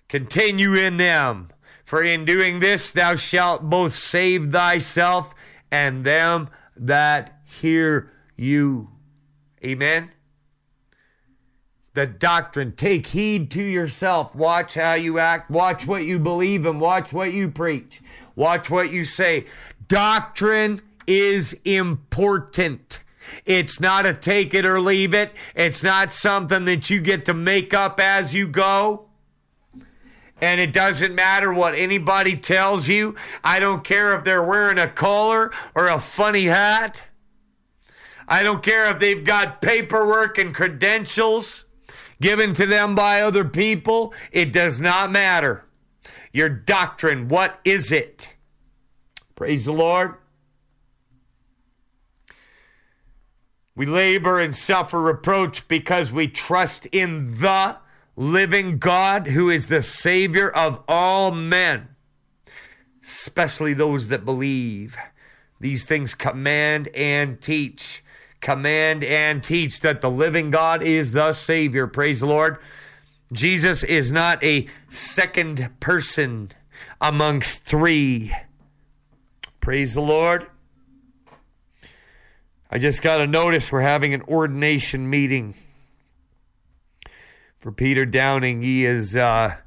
Continue in them. For in doing this, thou shalt both save thyself and them that hear you. Amen. The doctrine. Take heed to yourself. Watch how you act. Watch what you believe and watch what you preach. Watch what you say. Doctrine is important. It's not a take it or leave it. It's not something that you get to make up as you go. And it doesn't matter what anybody tells you. I don't care if they're wearing a collar or a funny hat. I don't care if they've got paperwork and credentials given to them by other people. It does not matter. Your doctrine, what is it? Praise the Lord. We labor and suffer reproach because we trust in the living God who is the Savior of all men, especially those that believe. These things command and teach. Command and teach that the living God is the Savior. Praise the Lord. Jesus is not a second person amongst three. Praise the Lord. I just got a notice we're having an ordination meeting for Peter Downing. He is uh,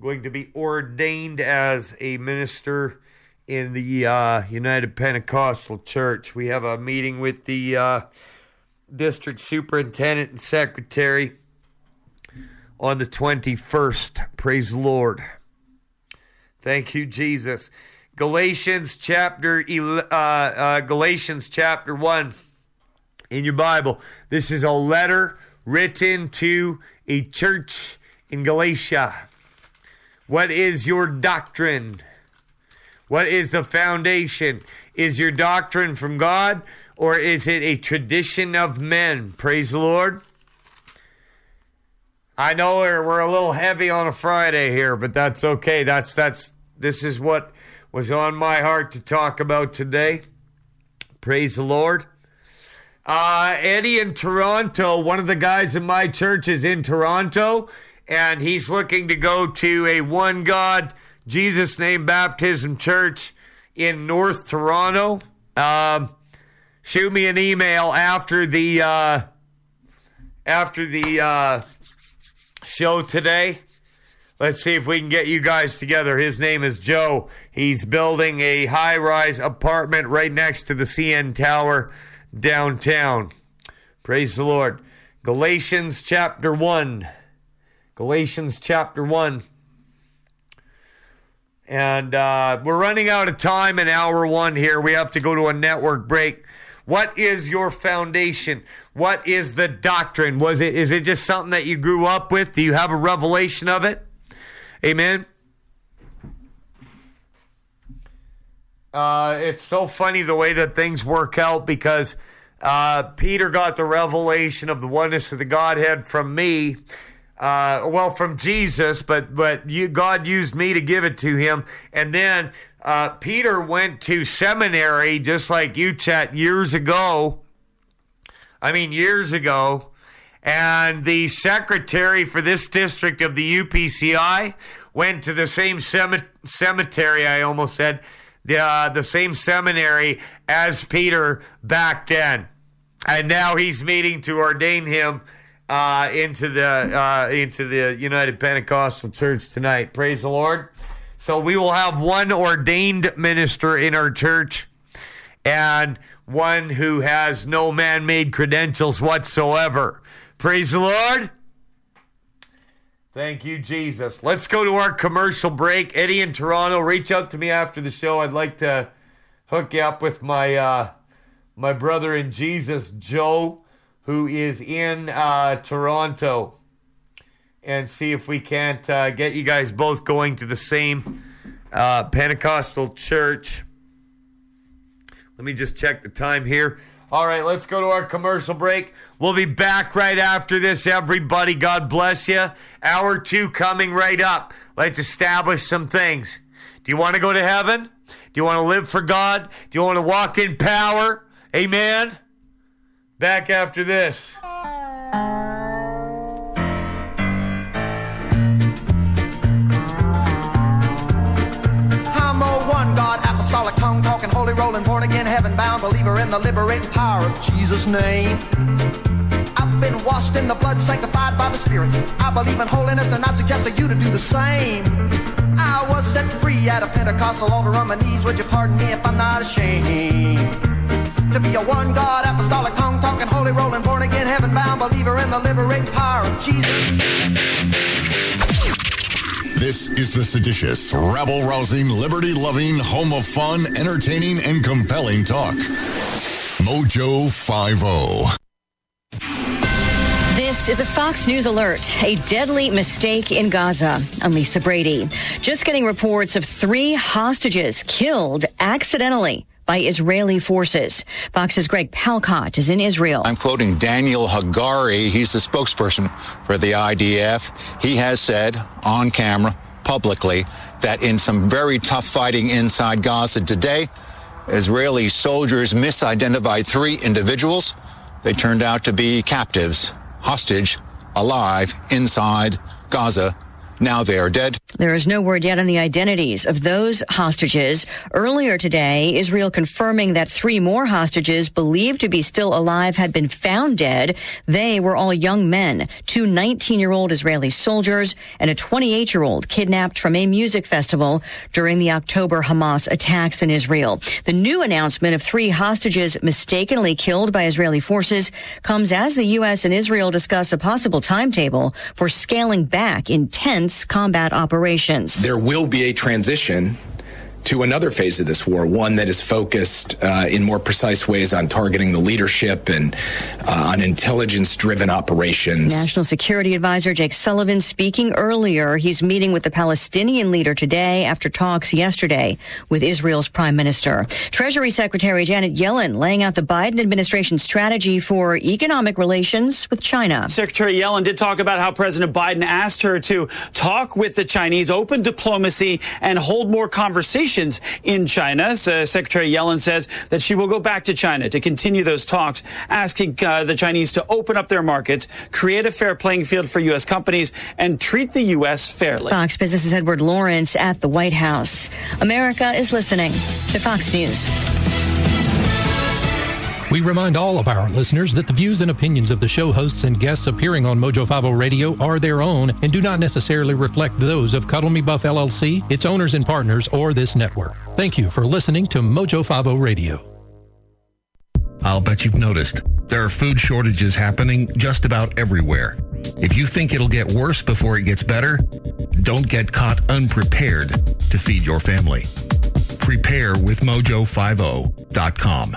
going to be ordained as a minister in the uh, United Pentecostal Church. We have a meeting with the uh, district superintendent and secretary on the 21st. Praise the Lord. Thank you, Jesus. Galatians chapter uh, uh, Galatians chapter one in your Bible. This is a letter written to a church in Galatia. What is your doctrine? What is the foundation? Is your doctrine from God or is it a tradition of men? Praise the Lord. I know we're, a little heavy on a Friday here, but that's okay. That's that's this is what was on my heart to talk about today. Praise the Lord. Uh, Eddie in Toronto, one of the guys in my church is in Toronto, and he's looking to go to a one God, Jesus name baptism church in North Toronto. Um, shoot me an email after the uh, after the uh, show today. Let's see if we can get you guys together. His name is Joe. He's building a high rise apartment right next to the CN Tower downtown. Praise the Lord. Galatians chapter 1. Galatians chapter 1. And uh, we're running out of time in hour one here. We have to go to a network break. What is your foundation? What is the doctrine? Was it is it just something that you grew up with? Do you have a revelation of it? Amen. Uh, it's so funny the way that things work out because uh, Peter got the revelation of the oneness of the Godhead from me. Uh, well, from Jesus, but but you, God used me to give it to him, and then uh, Peter went to seminary just like you, Chet, years ago. I mean, years ago, and the secretary for this district of the UPCI went to the same cem- cemetery. I almost said the uh, the same seminary as Peter back then, and now he's meeting to ordain him uh, into the uh, into the United Pentecostal Church tonight. Praise the Lord. So we will have one ordained minister in our church, and one who has no man-made credentials whatsoever. Praise the Lord. Thank you, Jesus. Let's go to our commercial break. Eddie in Toronto, reach out to me after the show. I'd like to hook you up with my uh, my brother in Jesus, Joe, who is in uh, Toronto, and see if we can't uh, get you guys both going to the same uh, Pentecostal church. Let me just check the time here. All right, let's go to our commercial break. We'll be back right after this, everybody. God bless you. Hour two coming right up. Let's establish some things. Do you want to go to heaven? Do you want to live for God? Do you want to walk in power? Amen. Back after this. In the liberating power of Jesus' name. I've been washed in the blood, sanctified by the Spirit. I believe in holiness, and I suggest that you to do the same. I was set free at a Pentecostal altar on my knees. Would you pardon me if I'm not ashamed? To be a one God, apostolic, tongue talking, holy rolling, born again, heaven bound, believer in the liberating power of Jesus. This is the seditious, rabble rousing, liberty loving, home of fun, entertaining, and compelling talk. Mojo oh. 50. This is a Fox News alert. A deadly mistake in Gaza. I'm Lisa Brady. Just getting reports of three hostages killed accidentally by Israeli forces. Fox's Greg Palkot is in Israel. I'm quoting Daniel Hagari. He's the spokesperson for the IDF. He has said on camera publicly that in some very tough fighting inside Gaza today, Israeli soldiers misidentified three individuals. They turned out to be captives, hostage, alive inside Gaza. Now they are dead. There is no word yet on the identities of those hostages. Earlier today, Israel confirming that three more hostages believed to be still alive had been found dead. They were all young men, two 19 year old Israeli soldiers and a 28 year old kidnapped from a music festival during the October Hamas attacks in Israel. The new announcement of three hostages mistakenly killed by Israeli forces comes as the U.S. and Israel discuss a possible timetable for scaling back intense combat operations. There will be a transition to another phase of this war, one that is focused uh, in more precise ways on targeting the leadership and uh, on intelligence driven operations. National Security Advisor Jake Sullivan speaking earlier. He's meeting with the Palestinian leader today after talks yesterday with Israel's prime minister. Treasury Secretary Janet Yellen laying out the Biden administration's strategy for economic relations with China. Secretary Yellen did talk about how President Biden asked her to talk with the Chinese, open diplomacy, and hold more conversations in China. So Secretary Yellen says that she will go back to China to continue those talks, asking uh, the Chinese to open up their markets, create a fair playing field for U.S. companies, and treat the U.S. fairly. Fox Business's Edward Lawrence at the White House. America is listening to Fox News. We remind all of our listeners that the views and opinions of the show hosts and guests appearing on Mojo 50 Radio are their own and do not necessarily reflect those of Cuddle Me Buff LLC, its owners and partners, or this network. Thank you for listening to Mojo 50 Radio. I'll bet you've noticed there are food shortages happening just about everywhere. If you think it'll get worse before it gets better, don't get caught unprepared to feed your family. Prepare with mojo50.com.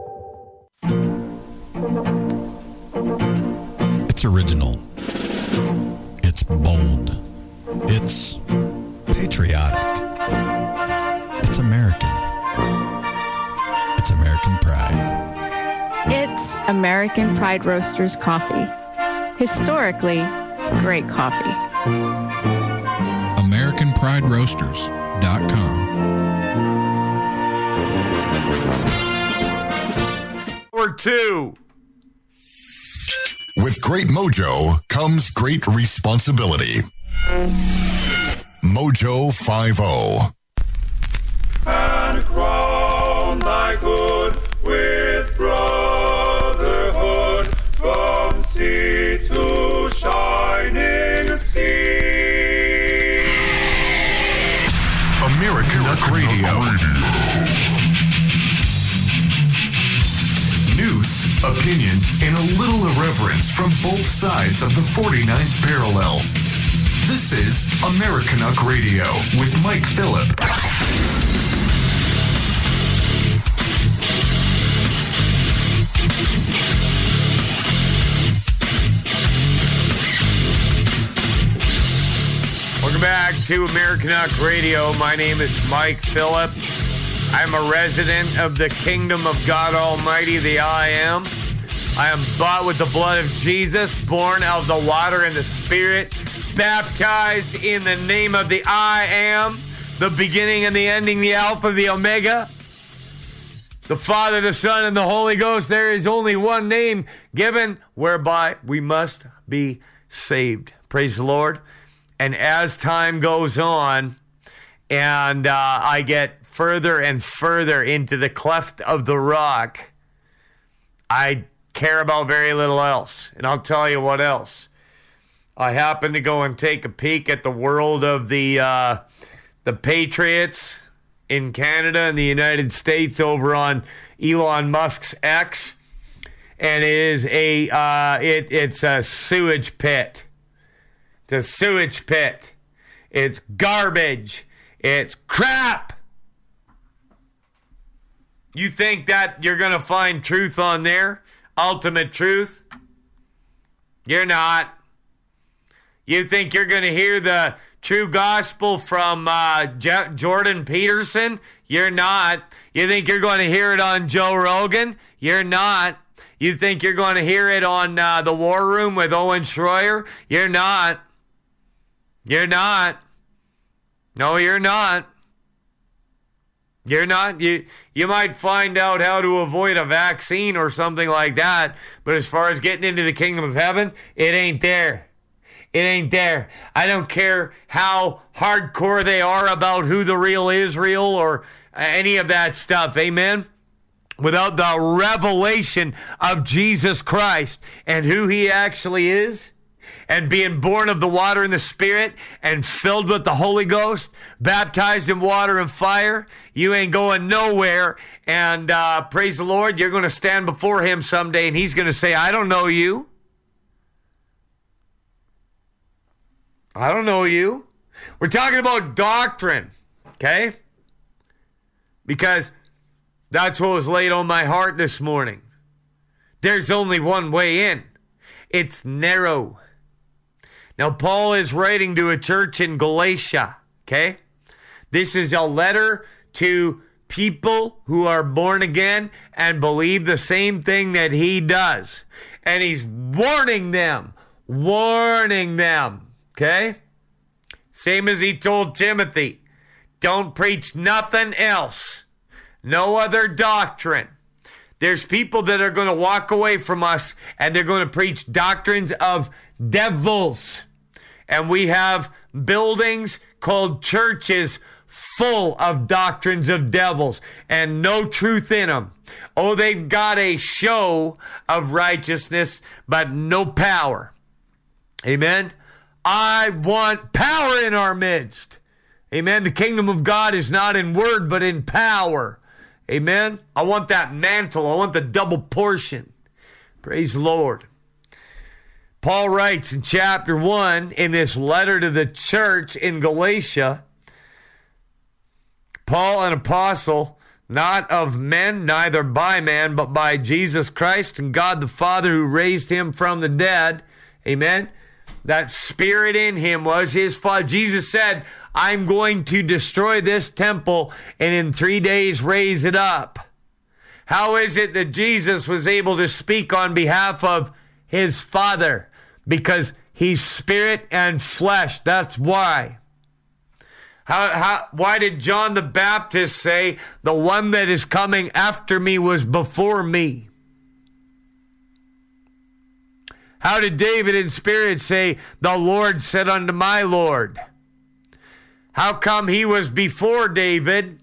It's original. It's bold. It's patriotic. It's American. It's American pride. It's American Pride Roasters coffee. Historically, great coffee. AmericanPrideRoasters.com. two. With great mojo comes great responsibility. Mojo oh. 50. and crown thy good with brotherhood from sea to shining sea. Americanuck Radio. Opinion, and a little irreverence from both sides of the 49th parallel. This is Americanuck Radio with Mike Phillip. Welcome back to Americanuck Radio. My name is Mike Phillip. I'm a resident of the kingdom of God Almighty, the I am. I am bought with the blood of Jesus, born of the water and the Spirit, baptized in the name of the I am, the beginning and the ending, the Alpha, the Omega. The Father, the Son, and the Holy Ghost. There is only one name given whereby we must be saved. Praise the Lord. And as time goes on, and uh, I get further and further into the cleft of the rock, I care about very little else. And I'll tell you what else. I happened to go and take a peek at the world of the uh, the Patriots in Canada and the United States over on Elon Musk's X, and it is a uh, it, it's a sewage pit. It's a sewage pit. It's garbage. It's crap. You think that you're going to find truth on there? Ultimate truth? You're not. You think you're going to hear the true gospel from uh, J- Jordan Peterson? You're not. You think you're going to hear it on Joe Rogan? You're not. You think you're going to hear it on uh, the War Room with Owen Shroyer? You're not. You're not. No, you're not. You're not. You you might find out how to avoid a vaccine or something like that, but as far as getting into the kingdom of heaven, it ain't there. It ain't there. I don't care how hardcore they are about who the real Israel or any of that stuff. Amen. Without the revelation of Jesus Christ and who he actually is, and being born of the water and the Spirit and filled with the Holy Ghost, baptized in water and fire, you ain't going nowhere. And uh, praise the Lord, you're going to stand before Him someday and He's going to say, I don't know you. I don't know you. We're talking about doctrine, okay? Because that's what was laid on my heart this morning. There's only one way in, it's narrow. Now, Paul is writing to a church in Galatia, okay? This is a letter to people who are born again and believe the same thing that he does. And he's warning them, warning them, okay? Same as he told Timothy don't preach nothing else, no other doctrine. There's people that are going to walk away from us and they're going to preach doctrines of devils. And we have buildings called churches full of doctrines of devils and no truth in them. Oh, they've got a show of righteousness, but no power. Amen. I want power in our midst. Amen. The kingdom of God is not in word, but in power. Amen. I want that mantle. I want the double portion. Praise the Lord. Paul writes in chapter 1 in this letter to the church in Galatia Paul, an apostle, not of men, neither by man, but by Jesus Christ and God the Father who raised him from the dead. Amen. That spirit in him was his father. Jesus said, I'm going to destroy this temple and in three days raise it up. How is it that Jesus was able to speak on behalf of his father? Because he's spirit and flesh. That's why. How, how, why did John the Baptist say, the one that is coming after me was before me? How did David in spirit say, the Lord said unto my Lord? How come he was before David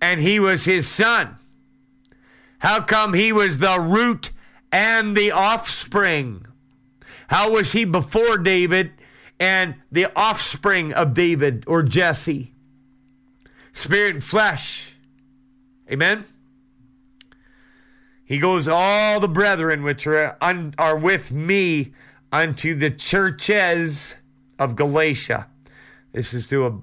and he was his son? How come he was the root and the offspring? How was he before David and the offspring of David or Jesse. Spirit and flesh. Amen. He goes, All the brethren which are, un, are with me unto the churches of Galatia. This is to a,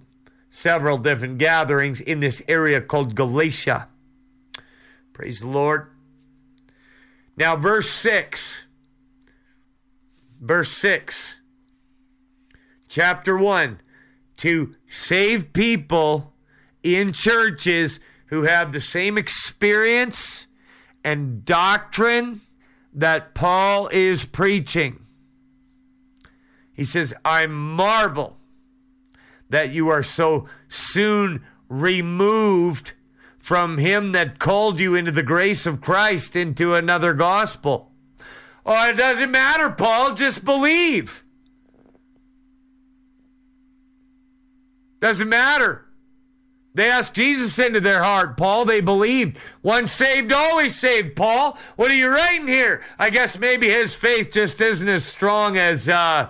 several different gatherings in this area called Galatia. Praise the Lord. Now, verse 6. Verse 6 chapter 1 to save people in churches who have the same experience and doctrine that Paul is preaching. He says, I marvel that you are so soon removed from him that called you into the grace of Christ into another gospel. Oh, it doesn't matter, Paul, just believe. Doesn't matter. They asked Jesus into their heart, Paul. They believed. Once saved, always saved, Paul. What are you writing here? I guess maybe his faith just isn't as strong as uh,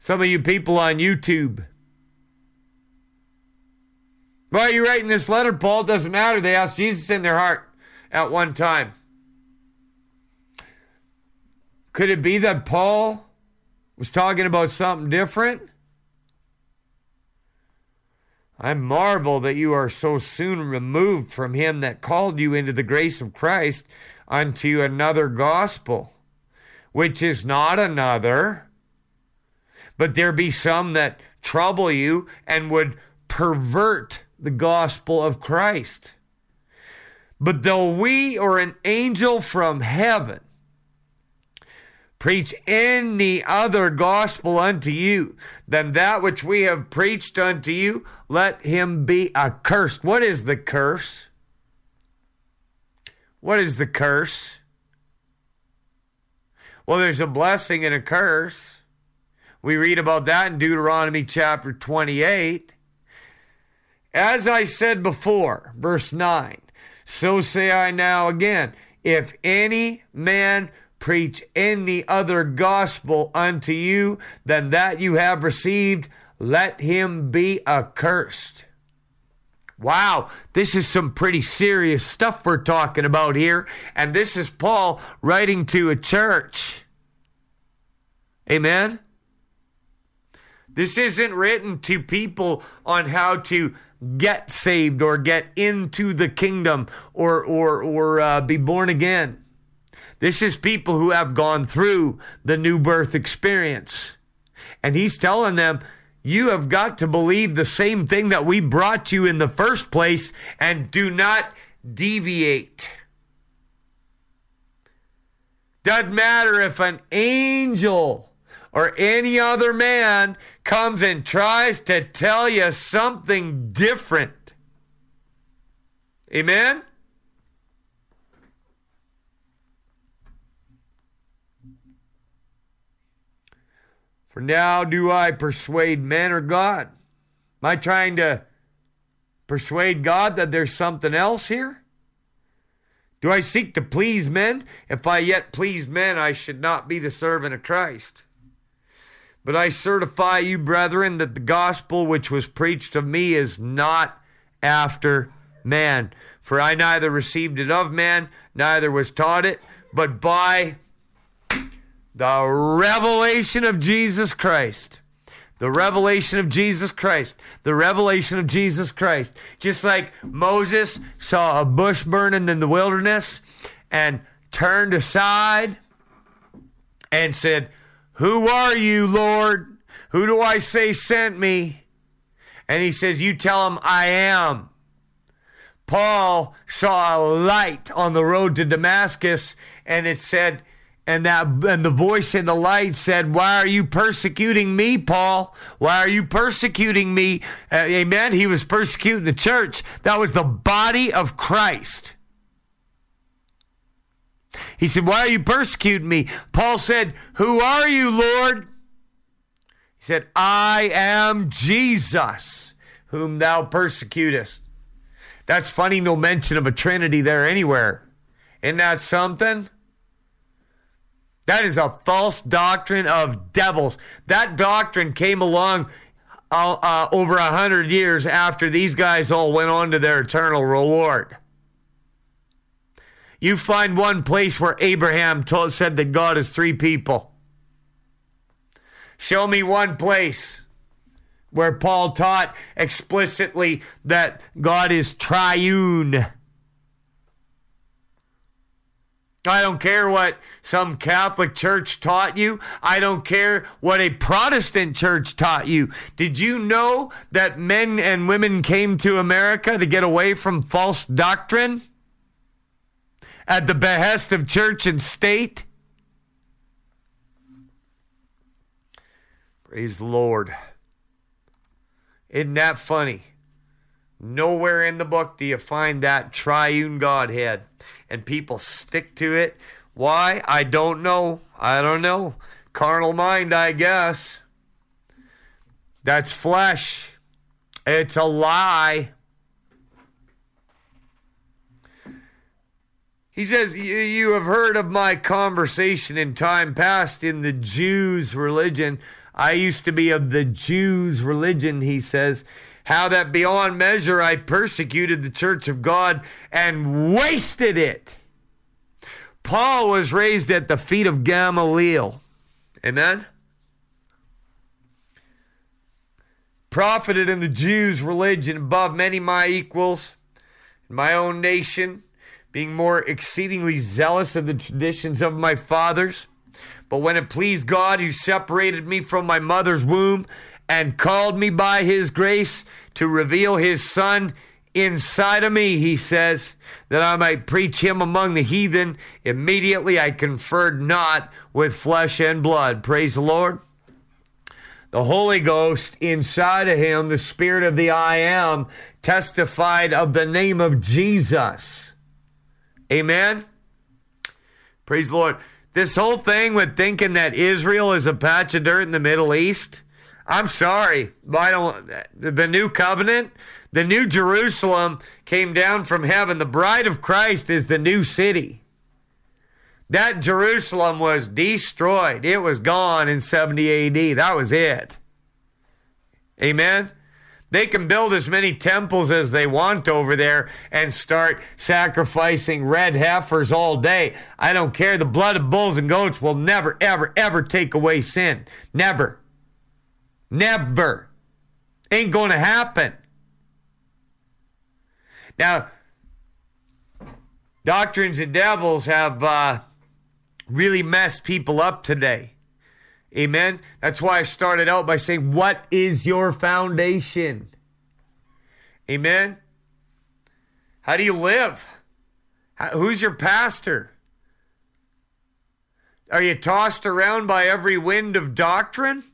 some of you people on YouTube. Why are you writing this letter, Paul? Doesn't matter. They asked Jesus in their heart at one time. Could it be that Paul was talking about something different? I marvel that you are so soon removed from him that called you into the grace of Christ unto another gospel, which is not another. But there be some that trouble you and would pervert the gospel of Christ. But though we or an angel from heaven preach any other gospel unto you than that which we have preached unto you, let him be accursed. What is the curse? What is the curse? Well, there's a blessing and a curse. We read about that in Deuteronomy chapter 28. As I said before, verse 9, so say I now again, if any man preach any other gospel unto you than that you have received, let him be accursed. Wow, this is some pretty serious stuff we're talking about here. And this is Paul writing to a church. Amen? This isn't written to people on how to get saved or get into the kingdom or, or, or uh, be born again. This is people who have gone through the new birth experience. And he's telling them, you have got to believe the same thing that we brought you in the first place and do not deviate. Doesn't matter if an angel or any other man comes and tries to tell you something different. Amen? For now do I persuade men or God? Am I trying to persuade God that there's something else here? Do I seek to please men? If I yet please men, I should not be the servant of Christ. But I certify you, brethren, that the gospel which was preached of me is not after man. For I neither received it of man, neither was taught it, but by the revelation of Jesus Christ. The revelation of Jesus Christ. The revelation of Jesus Christ. Just like Moses saw a bush burning in the wilderness and turned aside and said, Who are you, Lord? Who do I say sent me? And he says, You tell him I am. Paul saw a light on the road to Damascus, and it said, and that and the voice in the light said, "Why are you persecuting me, Paul? Why are you persecuting me?" Uh, amen. He was persecuting the church. That was the body of Christ. He said, "Why are you persecuting me?" Paul said, "Who are you, Lord?" He said, "I am Jesus, whom thou persecutest." That's funny. No mention of a Trinity there anywhere. Isn't that something? That is a false doctrine of devils. That doctrine came along uh, uh, over a hundred years after these guys all went on to their eternal reward. You find one place where Abraham told, said that God is three people. Show me one place where Paul taught explicitly that God is triune. I don't care what some Catholic church taught you. I don't care what a Protestant church taught you. Did you know that men and women came to America to get away from false doctrine at the behest of church and state? Praise the Lord. Isn't that funny? Nowhere in the book do you find that triune Godhead and people stick to it. Why? I don't know. I don't know. Carnal mind, I guess. That's flesh. It's a lie. He says, You have heard of my conversation in time past in the Jews' religion. I used to be of the Jews' religion, he says how that beyond measure I persecuted the church of God and wasted it. Paul was raised at the feet of Gamaliel. Amen? Profited in the Jews' religion above many my equals, in my own nation, being more exceedingly zealous of the traditions of my fathers. But when it pleased God, who separated me from my mother's womb, and called me by his grace to reveal his son inside of me, he says, that I might preach him among the heathen. Immediately I conferred not with flesh and blood. Praise the Lord. The Holy Ghost inside of him, the Spirit of the I am, testified of the name of Jesus. Amen. Praise the Lord. This whole thing with thinking that Israel is a patch of dirt in the Middle East, I'm sorry. I don't. The new covenant, the new Jerusalem came down from heaven. The bride of Christ is the new city. That Jerusalem was destroyed. It was gone in 70 AD. That was it. Amen. They can build as many temples as they want over there and start sacrificing red heifers all day. I don't care. The blood of bulls and goats will never, ever, ever take away sin. Never. Never. Ain't going to happen. Now, doctrines and devils have uh, really messed people up today. Amen. That's why I started out by saying, What is your foundation? Amen. How do you live? How, who's your pastor? Are you tossed around by every wind of doctrine?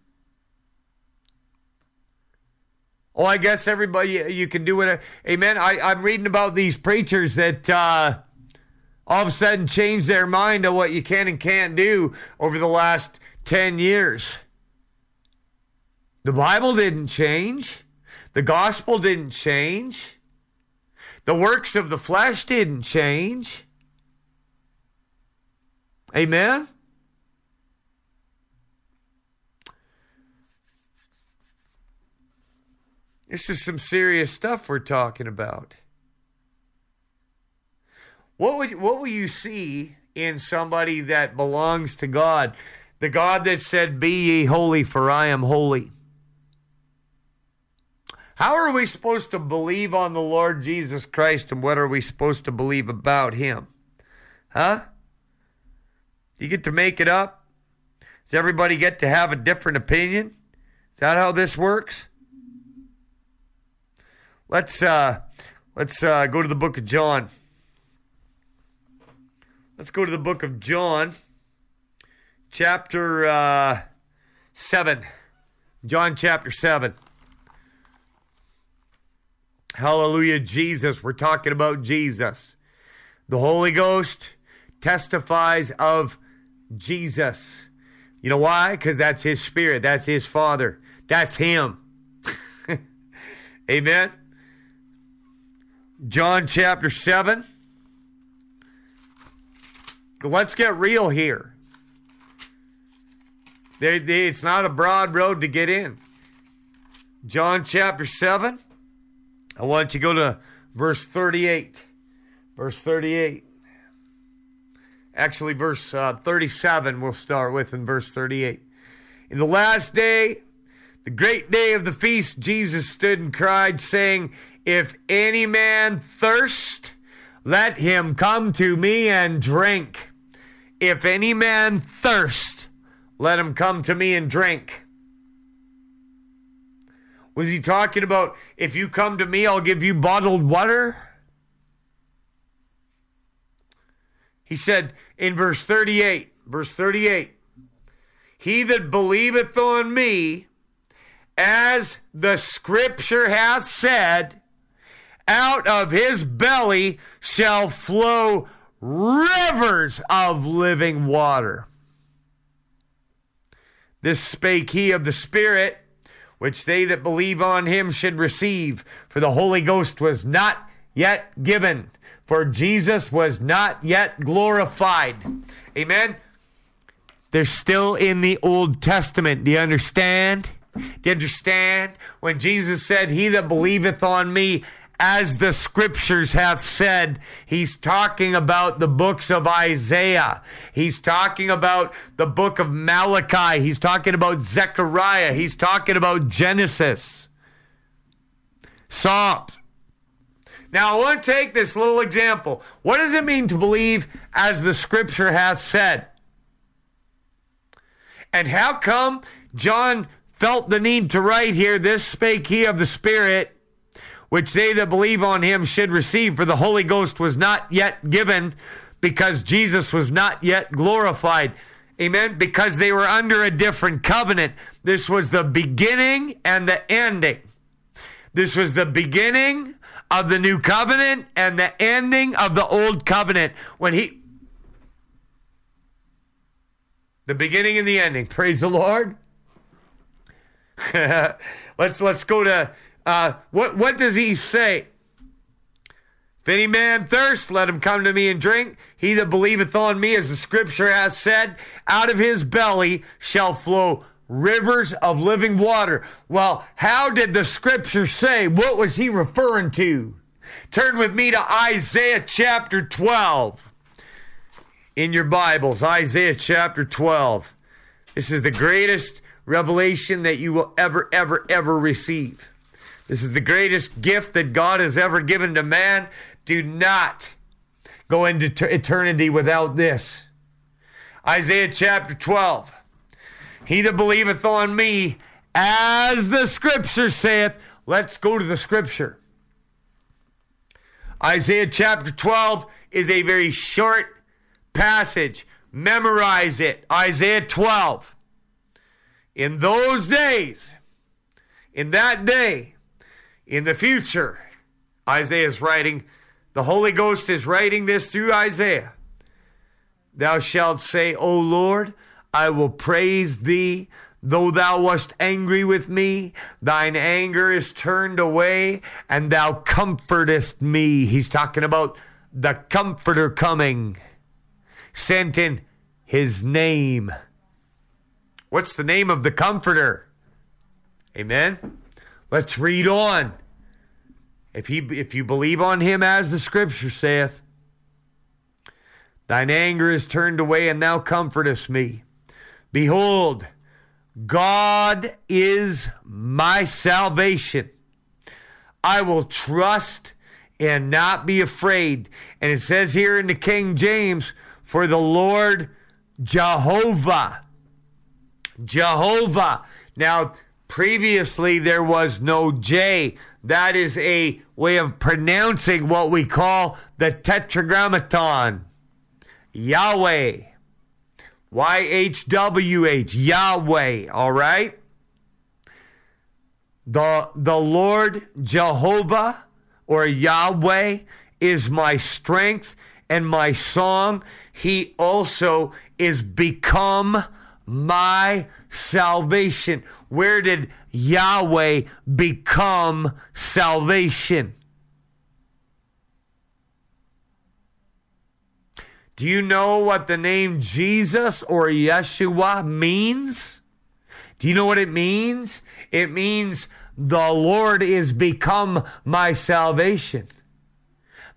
Oh, I guess everybody, you can do it. Amen. I, I'm reading about these preachers that uh, all of a sudden change their mind on what you can and can't do over the last 10 years. The Bible didn't change, the gospel didn't change, the works of the flesh didn't change. Amen. This is some serious stuff we're talking about. What would what will you see in somebody that belongs to God? The God that said, Be ye holy, for I am holy. How are we supposed to believe on the Lord Jesus Christ and what are we supposed to believe about him? Huh? You get to make it up? Does everybody get to have a different opinion? Is that how this works? Let's uh let's uh go to the book of John. Let's go to the book of John, chapter uh, 7. John chapter 7. Hallelujah, Jesus. We're talking about Jesus. The Holy Ghost testifies of Jesus. You know why? Because that's His Spirit, that's His Father, that's Him. Amen. John chapter 7 let's get real here. They, they, it's not a broad road to get in. John chapter 7. I want you to go to verse 38. Verse 38. Actually, verse uh, 37 we'll start with in verse 38. In the last day, the great day of the feast, Jesus stood and cried, saying, If any man thirst, let him come to me and drink. If any man thirst, let him come to me and drink. Was he talking about if you come to me, I'll give you bottled water? He said in verse 38, verse 38, He that believeth on me, as the scripture hath said, out of his belly shall flow rivers of living water. This spake he of the Spirit, which they that believe on him should receive, for the Holy Ghost was not yet given, for Jesus was not yet glorified. Amen. They're still in the Old Testament. Do you understand? Do you understand? When Jesus said, He that believeth on me, as the scriptures have said. He's talking about the books of Isaiah. He's talking about the book of Malachi. He's talking about Zechariah. He's talking about Genesis. Psalms. Now, I want to take this little example. What does it mean to believe as the scripture hath said? And how come John felt the need to write here, This spake he of the Spirit? Which they that believe on him should receive, for the Holy Ghost was not yet given because Jesus was not yet glorified. Amen. Because they were under a different covenant. This was the beginning and the ending. This was the beginning of the new covenant and the ending of the old covenant. When he, the beginning and the ending. Praise the Lord. let's let's go to uh, what what does he say? If any man thirst, let him come to me and drink. He that believeth on me, as the scripture hath said, out of his belly shall flow rivers of living water. Well, how did the scripture say? What was he referring to? Turn with me to Isaiah chapter 12 in your Bibles. Isaiah chapter 12. This is the greatest revelation that you will ever, ever, ever receive. This is the greatest gift that God has ever given to man. Do not go into eternity without this. Isaiah chapter 12. He that believeth on me, as the scripture saith. Let's go to the scripture. Isaiah chapter 12 is a very short passage. Memorize it. Isaiah 12. In those days, in that day, in the future, Isaiah is writing, the Holy Ghost is writing this through Isaiah. Thou shalt say, O Lord, I will praise thee. Though thou wast angry with me, thine anger is turned away, and thou comfortest me. He's talking about the Comforter coming, sent in his name. What's the name of the Comforter? Amen. Let's read on. If he if you believe on him as the scripture saith, thine anger is turned away and thou comfortest me. Behold, God is my salvation. I will trust and not be afraid. And it says here in the King James, for the Lord Jehovah. Jehovah. Now, previously there was no J. That is a way of pronouncing what we call the tetragrammaton. Yahweh. YHWH, Yahweh, all right? The, the Lord Jehovah or Yahweh is my strength and my song. He also is become my salvation. Where did Yahweh become salvation? Do you know what the name Jesus or Yeshua means? Do you know what it means? It means the Lord is become my salvation.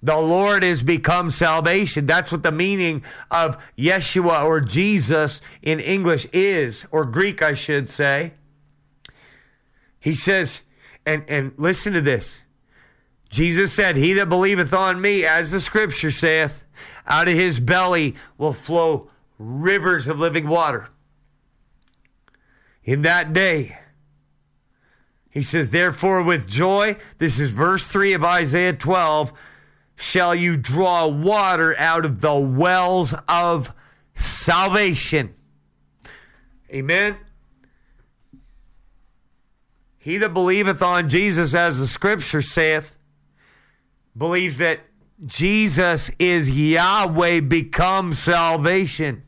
The Lord is become salvation. That's what the meaning of Yeshua or Jesus in English is, or Greek, I should say. He says, and, and listen to this. Jesus said, He that believeth on me, as the scripture saith, out of his belly will flow rivers of living water. In that day, he says, Therefore, with joy, this is verse 3 of Isaiah 12, shall you draw water out of the wells of salvation. Amen. He that believeth on Jesus, as the scripture saith, believes that Jesus is Yahweh become salvation.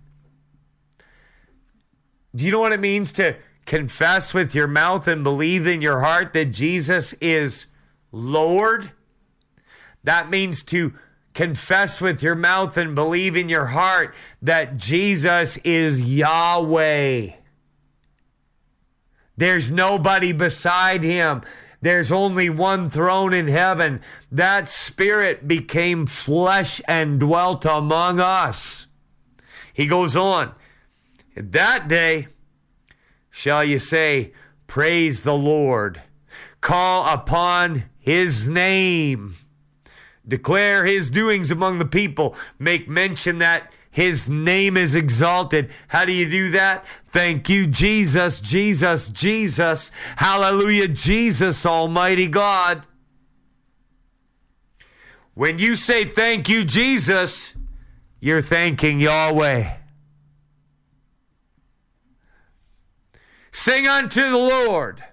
Do you know what it means to confess with your mouth and believe in your heart that Jesus is Lord? That means to confess with your mouth and believe in your heart that Jesus is Yahweh. There's nobody beside him. There's only one throne in heaven. That Spirit became flesh and dwelt among us. He goes on. That day shall you say, Praise the Lord. Call upon his name. Declare his doings among the people. Make mention that his name is exalted. How do you do that? Thank you, Jesus, Jesus, Jesus. Hallelujah, Jesus, Almighty God. When you say thank you, Jesus, you're thanking Yahweh. Sing unto the Lord,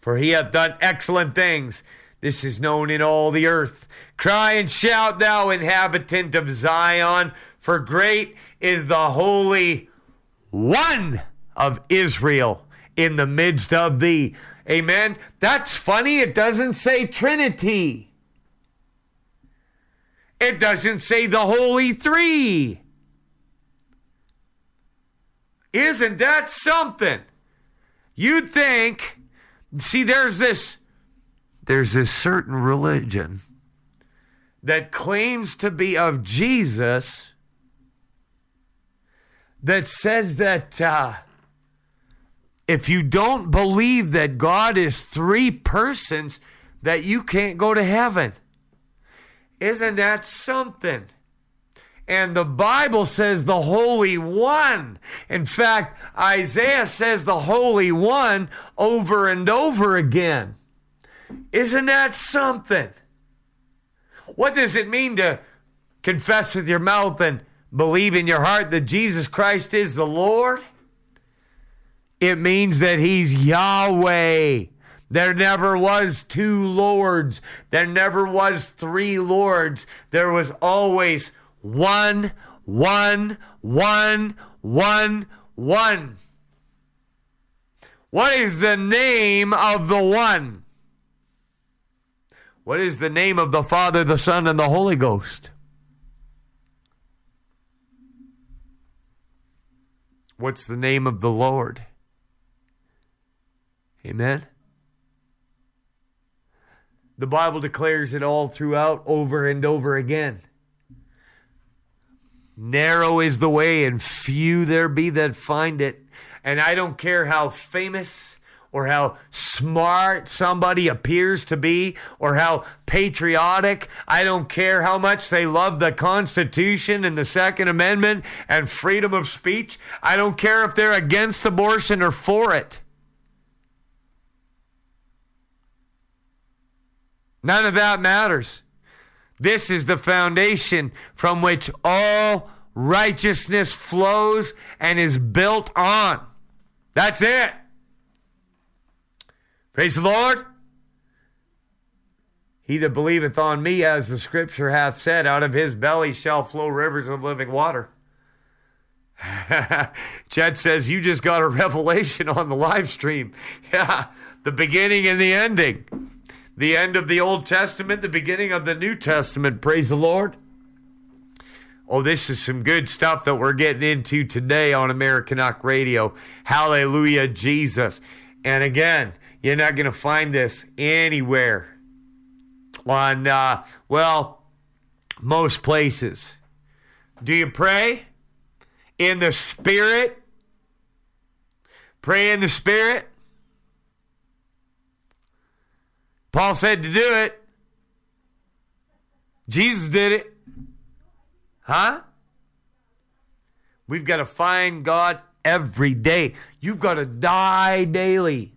for he hath done excellent things. This is known in all the earth. Cry and shout, thou inhabitant of Zion, for great is the Holy One of Israel in the midst of thee. Amen. That's funny. It doesn't say Trinity. It doesn't say the Holy Three. Isn't that something? You'd think, see, there's this, there's this certain religion that claims to be of Jesus that says that uh, if you don't believe that God is three persons, that you can't go to heaven. Isn't that something? And the Bible says the Holy One. In fact, Isaiah says the Holy One over and over again. Isn't that something? What does it mean to confess with your mouth and believe in your heart that Jesus Christ is the Lord? It means that He's Yahweh. There never was two lords. There never was three lords. There was always one, one, one, one, one. What is the name of the one? What is the name of the Father, the Son, and the Holy Ghost? What's the name of the Lord? Amen. The Bible declares it all throughout over and over again. Narrow is the way, and few there be that find it. And I don't care how famous or how smart somebody appears to be or how patriotic. I don't care how much they love the Constitution and the Second Amendment and freedom of speech. I don't care if they're against abortion or for it. None of that matters. This is the foundation from which all righteousness flows and is built on. That's it. Praise the Lord. He that believeth on me, as the scripture hath said, out of his belly shall flow rivers of living water. Chet says, You just got a revelation on the live stream. Yeah, the beginning and the ending the end of the Old Testament, the beginning of the New Testament. Praise the Lord. Oh, this is some good stuff that we're getting into today on Americanuck Radio. Hallelujah, Jesus. And again, you're not going to find this anywhere on, uh, well, most places. Do you pray in the Spirit? Pray in the Spirit? Paul said to do it. Jesus did it. Huh? We've got to find God every day. You've got to die daily.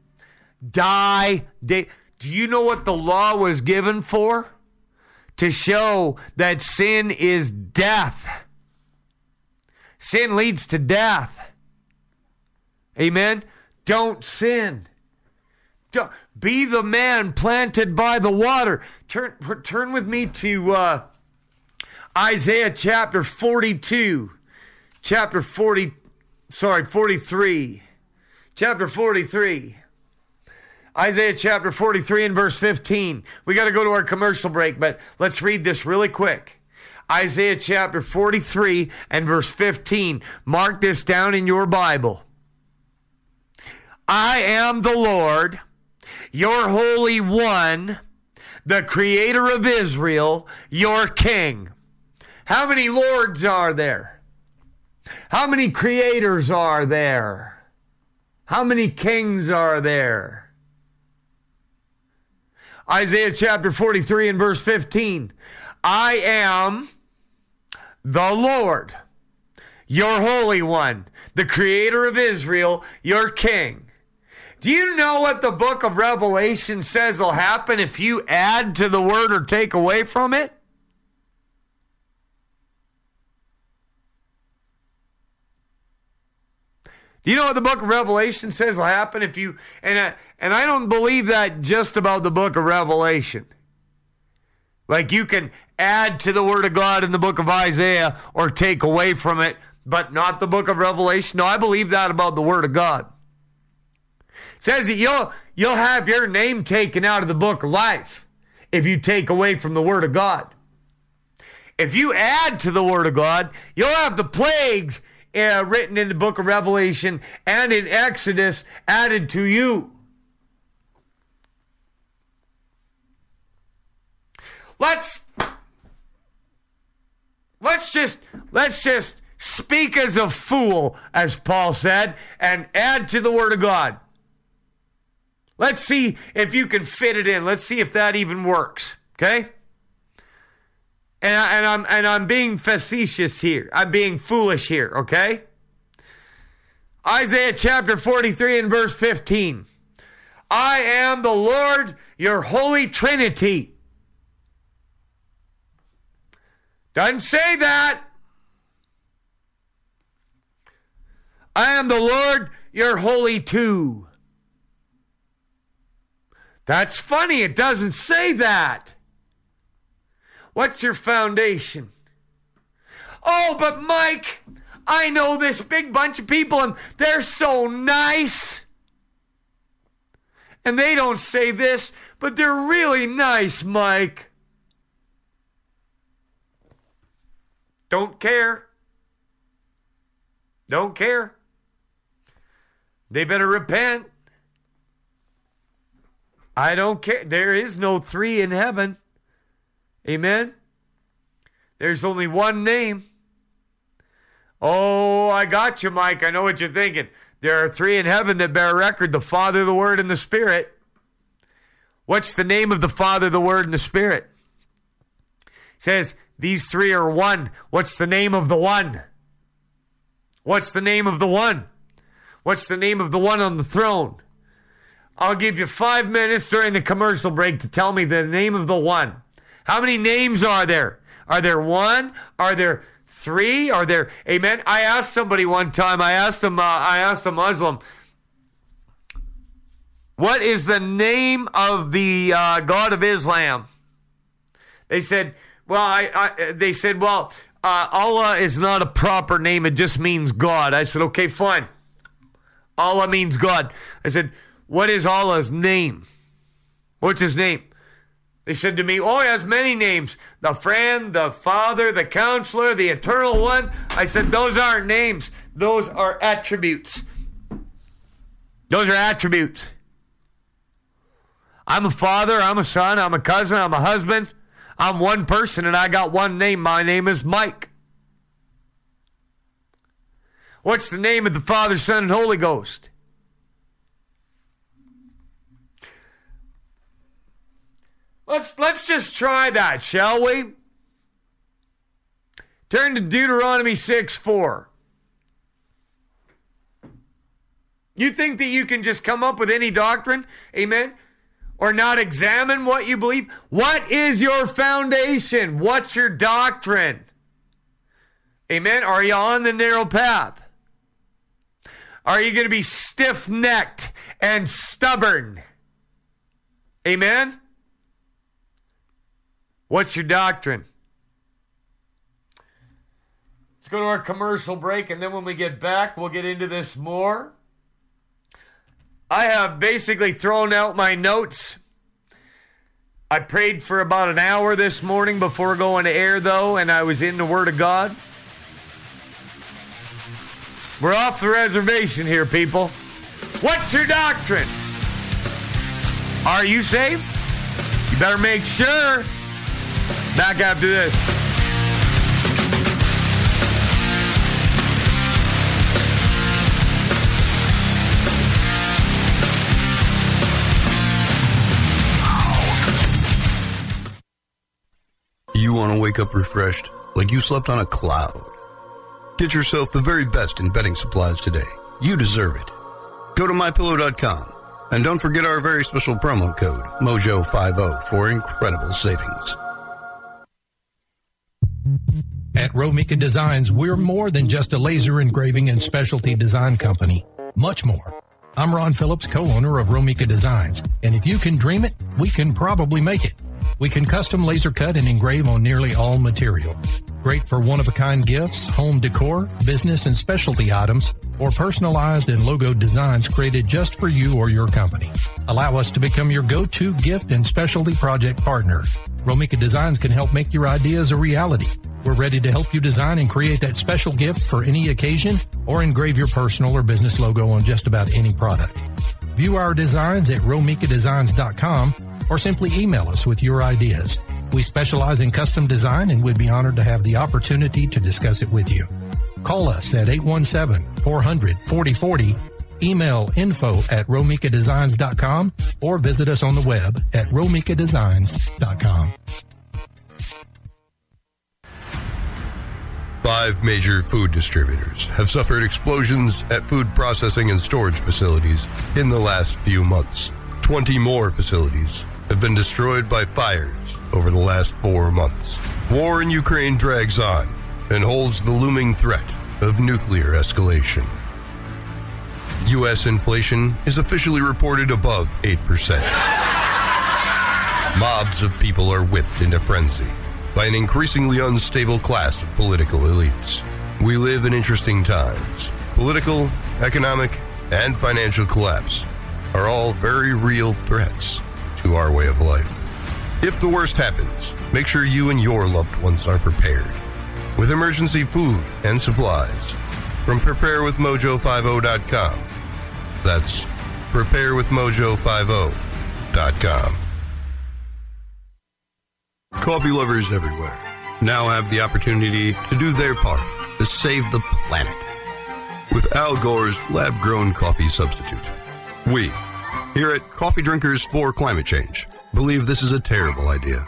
Die day. Do you know what the law was given for? To show that sin is death. Sin leads to death. Amen. Don't sin. Don't, be the man planted by the water. Turn, turn with me to uh, Isaiah chapter 42. Chapter 40, sorry, 43. Chapter 43. Isaiah chapter 43 and verse 15. We got to go to our commercial break, but let's read this really quick. Isaiah chapter 43 and verse 15. Mark this down in your Bible. I am the Lord your Holy One, the Creator of Israel, your King. How many lords are there? How many creators are there? How many kings are there? Isaiah chapter 43 and verse 15. I am the Lord, your Holy One, the Creator of Israel, your King. Do you know what the book of Revelation says will happen if you add to the word or take away from it? Do you know what the book of Revelation says will happen if you and I, and I don't believe that just about the book of Revelation. Like you can add to the word of God in the book of Isaiah or take away from it, but not the book of Revelation. No, I believe that about the word of God says that you'll you'll have your name taken out of the book of life if you take away from the word of God. If you add to the word of God, you'll have the plagues uh, written in the book of Revelation and in Exodus added to you. Let's let's just let's just speak as a fool as Paul said and add to the word of God. Let's see if you can fit it in. Let's see if that even works. Okay? And, I, and I'm and I'm being facetious here. I'm being foolish here, okay? Isaiah chapter 43 and verse 15. I am the Lord, your holy trinity. Doesn't say that. I am the Lord, your holy two. That's funny. It doesn't say that. What's your foundation? Oh, but Mike, I know this big bunch of people and they're so nice. And they don't say this, but they're really nice, Mike. Don't care. Don't care. They better repent. I don't care. There is no three in heaven. Amen. There's only one name. Oh, I got you, Mike. I know what you're thinking. There are three in heaven that bear record the Father, the Word, and the Spirit. What's the name of the Father, the Word, and the Spirit? It says these three are one. What's the name of the one? What's the name of the one? What's the name of the one on the throne? I'll give you five minutes during the commercial break to tell me the name of the one. How many names are there? Are there one? Are there three? Are there? Amen. I asked somebody one time. I asked them. Uh, I asked a Muslim. What is the name of the uh, God of Islam? They said. Well, I. I they said. Well, uh, Allah is not a proper name. It just means God. I said. Okay, fine. Allah means God. I said. What is Allah's name? What's his name? They said to me, Oh, he has many names the friend, the father, the counselor, the eternal one. I said, Those aren't names, those are attributes. Those are attributes. I'm a father, I'm a son, I'm a cousin, I'm a husband. I'm one person and I got one name. My name is Mike. What's the name of the Father, Son, and Holy Ghost? Let's let's just try that, shall we? Turn to Deuteronomy 6 4. You think that you can just come up with any doctrine? Amen? Or not examine what you believe? What is your foundation? What's your doctrine? Amen? Are you on the narrow path? Are you going to be stiff necked and stubborn? Amen? What's your doctrine? Let's go to our commercial break, and then when we get back, we'll get into this more. I have basically thrown out my notes. I prayed for about an hour this morning before going to air, though, and I was in the Word of God. We're off the reservation here, people. What's your doctrine? Are you saved? You better make sure. Back after this. You want to wake up refreshed, like you slept on a cloud. Get yourself the very best in bedding supplies today. You deserve it. Go to mypillow.com and don't forget our very special promo code, MOJO50, for incredible savings. At Romika Designs, we're more than just a laser engraving and specialty design company. Much more. I'm Ron Phillips, co-owner of Romika Designs, and if you can dream it, we can probably make it. We can custom laser cut and engrave on nearly all material. Great for one-of-a-kind gifts, home decor, business and specialty items, or personalized and logo designs created just for you or your company. Allow us to become your go-to gift and specialty project partner. Romika Designs can help make your ideas a reality. We're ready to help you design and create that special gift for any occasion or engrave your personal or business logo on just about any product. View our designs at romikadesigns.com or simply email us with your ideas. We specialize in custom design and would be honored to have the opportunity to discuss it with you. Call us at 817-400-4040, email info at romikadesigns.com, or visit us on the web at romikadesigns.com. Five major food distributors have suffered explosions at food processing and storage facilities in the last few months. 20 more facilities have been destroyed by fires over the last four months. War in Ukraine drags on and holds the looming threat of nuclear escalation. U.S. inflation is officially reported above 8%. Mobs of people are whipped into frenzy by an increasingly unstable class of political elites. We live in interesting times. Political, economic, and financial collapse are all very real threats to our way of life. If the worst happens, make sure you and your loved ones are prepared with emergency food and supplies from preparewithmojo50.com. That's preparewithmojo50.com. Coffee lovers everywhere now have the opportunity to do their part to save the planet with Al Gore's lab grown coffee substitute. We, here at Coffee Drinkers for Climate Change, believe this is a terrible idea.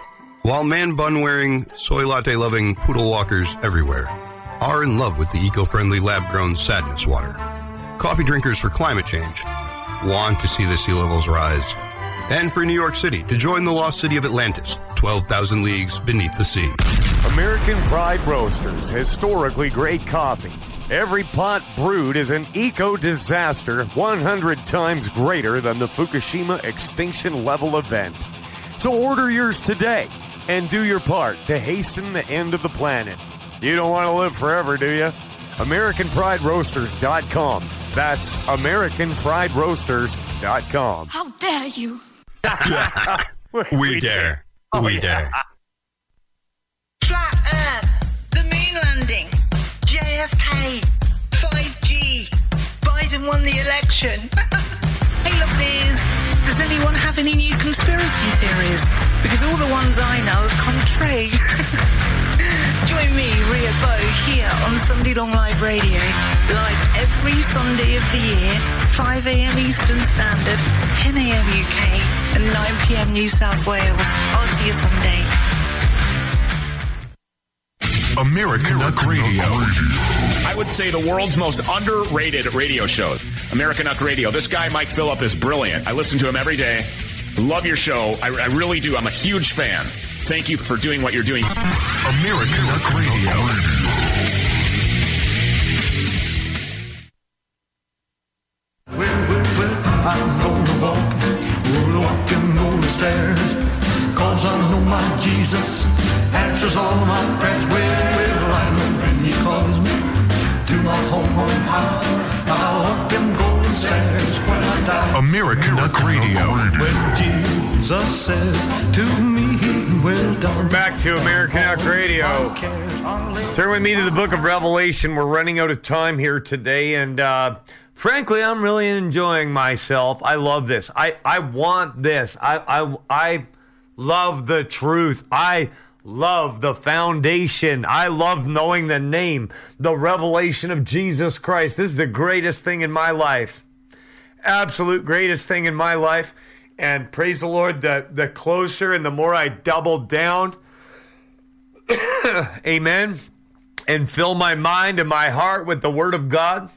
While man bun wearing, soy latte loving poodle walkers everywhere are in love with the eco friendly lab grown sadness water, Coffee Drinkers for Climate Change want to see the sea levels rise. And for New York City to join the lost city of Atlantis, 12,000 leagues beneath the sea. American Pride Roasters, historically great coffee. Every pot brewed is an eco disaster 100 times greater than the Fukushima extinction level event. So order yours today and do your part to hasten the end of the planet. You don't want to live forever, do you? AmericanPrideRoasters.com. That's AmericanPrideRoasters.com. How dare you? We dare. Oh, we yeah. dare. Flat Earth, the moon landing, JFK, 5G, Biden won the election. hey, lovelies, does anyone have any new conspiracy theories? Because all the ones I know have come true. Join me, Ria Bo, here on Sunday Long Live Radio, live every Sunday of the year, 5 a.m. Eastern Standard, 10 a.m. UK, and 9 p.m. New South Wales. I'll see you Sunday. American Radio. I would say the world's most underrated radio shows. Americanuck Radio. This guy, Mike Phillip, is brilliant. I listen to him every day. Love your show. I, I really do. I'm a huge fan. Thank you for doing what you're doing. Americanuck Radio. I'm gonna walk, gonna walk and gonna stairs. Cause I know my Jesus answers all my prayers. Well, well, I know when he calls me to my home on high. I'll walk them golden stairs when I die. Americanuck Radio. When Jesus says to me, We're back to Americanuck Radio. Turn with me to the book of Revelation. We're running out of time here today, and uh, frankly, I'm really enjoying myself. I love this. I, I want this. I, I, I love the truth. I love the foundation. I love knowing the name, the revelation of Jesus Christ. This is the greatest thing in my life. Absolute greatest thing in my life. And praise the Lord, the, the closer and the more I double down, amen, and fill my mind and my heart with the Word of God.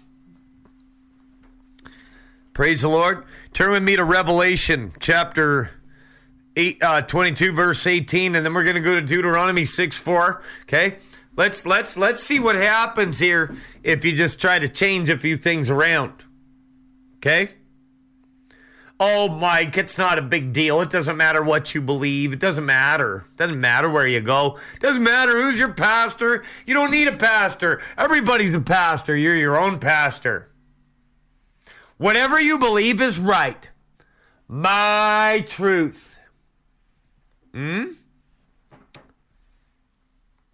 Praise the Lord. Turn with me to Revelation chapter 8, uh, 22, verse 18, and then we're going to go to Deuteronomy 6 4. Okay? Let's let's let's see what happens here if you just try to change a few things around. Okay? Oh, Mike, it's not a big deal. It doesn't matter what you believe. It doesn't matter. It doesn't matter where you go. It doesn't matter who's your pastor. You don't need a pastor. Everybody's a pastor. You're your own pastor. Whatever you believe is right. My truth. Hmm?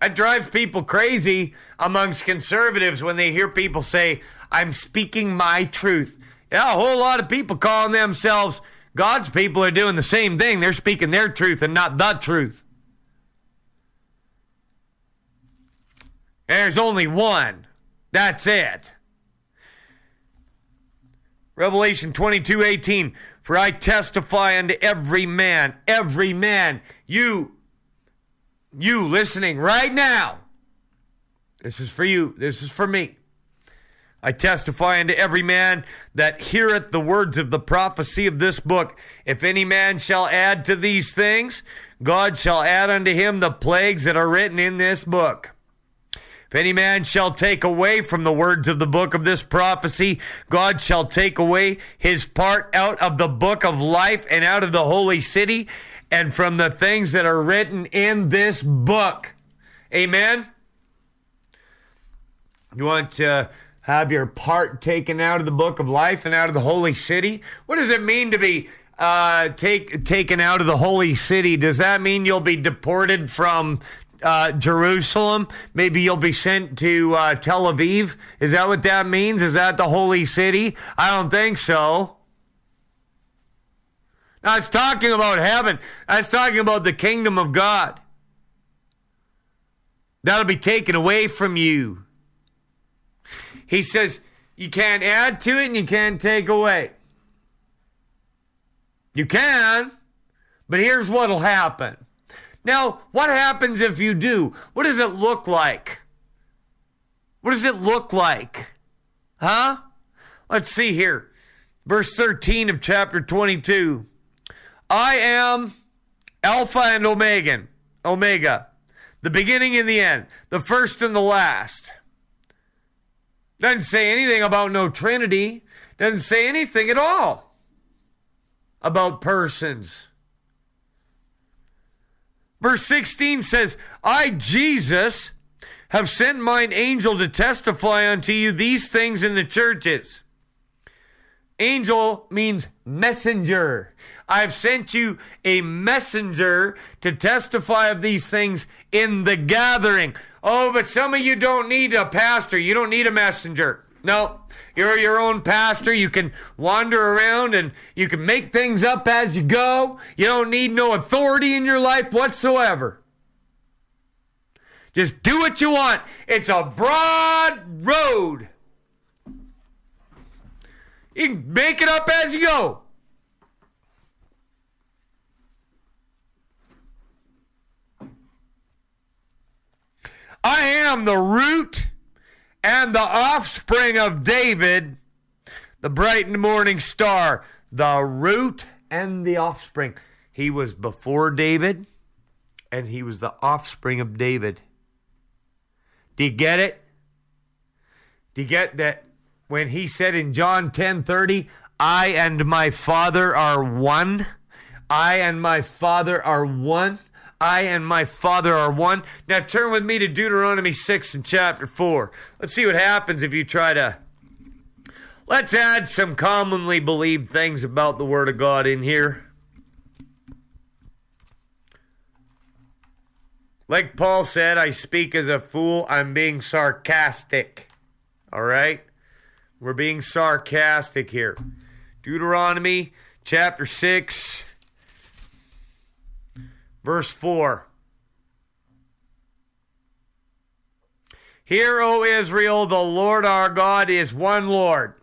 That drives people crazy amongst conservatives when they hear people say, I'm speaking my truth. Yeah, a whole lot of people calling themselves God's people are doing the same thing. They're speaking their truth and not the truth. There's only one. That's it. Revelation 22 18. For I testify unto every man, every man, you, you listening right now, This is for you. This is for me. I testify unto every man that heareth the words of the prophecy of this book. If any man shall add to these things, God shall add unto him the plagues that are written in this book. If any man shall take away from the words of the book of this prophecy, God shall take away his part out of the book of life and out of the holy city and from the things that are written in this book. Amen. You want to have your part taken out of the book of life and out of the holy city? What does it mean to be uh, take taken out of the holy city? Does that mean you'll be deported from uh, Jerusalem? Maybe you'll be sent to uh, Tel Aviv? Is that what that means? Is that the holy city? I don't think so. Now it's talking about heaven. That's talking about the kingdom of God. That'll be taken away from you. He says you can't add to it and you can't take away. You can, but here's what'll happen. Now, what happens if you do? What does it look like? What does it look like? Huh? Let's see here. Verse 13 of chapter 22. I am Alpha and Omega, Omega, the beginning and the end, the first and the last. Doesn't say anything about no Trinity. Doesn't say anything at all about persons. Verse 16 says, I, Jesus, have sent mine angel to testify unto you these things in the churches. Angel means messenger. I've sent you a messenger to testify of these things in the gathering. Oh, but some of you don't need a pastor. You don't need a messenger. No, you're your own pastor. You can wander around and you can make things up as you go. You don't need no authority in your life whatsoever. Just do what you want. It's a broad road. You can make it up as you go. I am the root and the offspring of David, the bright and morning star, the root and the offspring. He was before David, and he was the offspring of David. Do you get it? Do you get that when he said in John 10 30, I and my Father are one? I and my Father are one. I and my Father are one. Now turn with me to Deuteronomy 6 and chapter 4. Let's see what happens if you try to. Let's add some commonly believed things about the Word of God in here. Like Paul said, I speak as a fool. I'm being sarcastic. All right? We're being sarcastic here. Deuteronomy chapter 6 Verse 4 Hear, O Israel, the Lord our God is one Lord.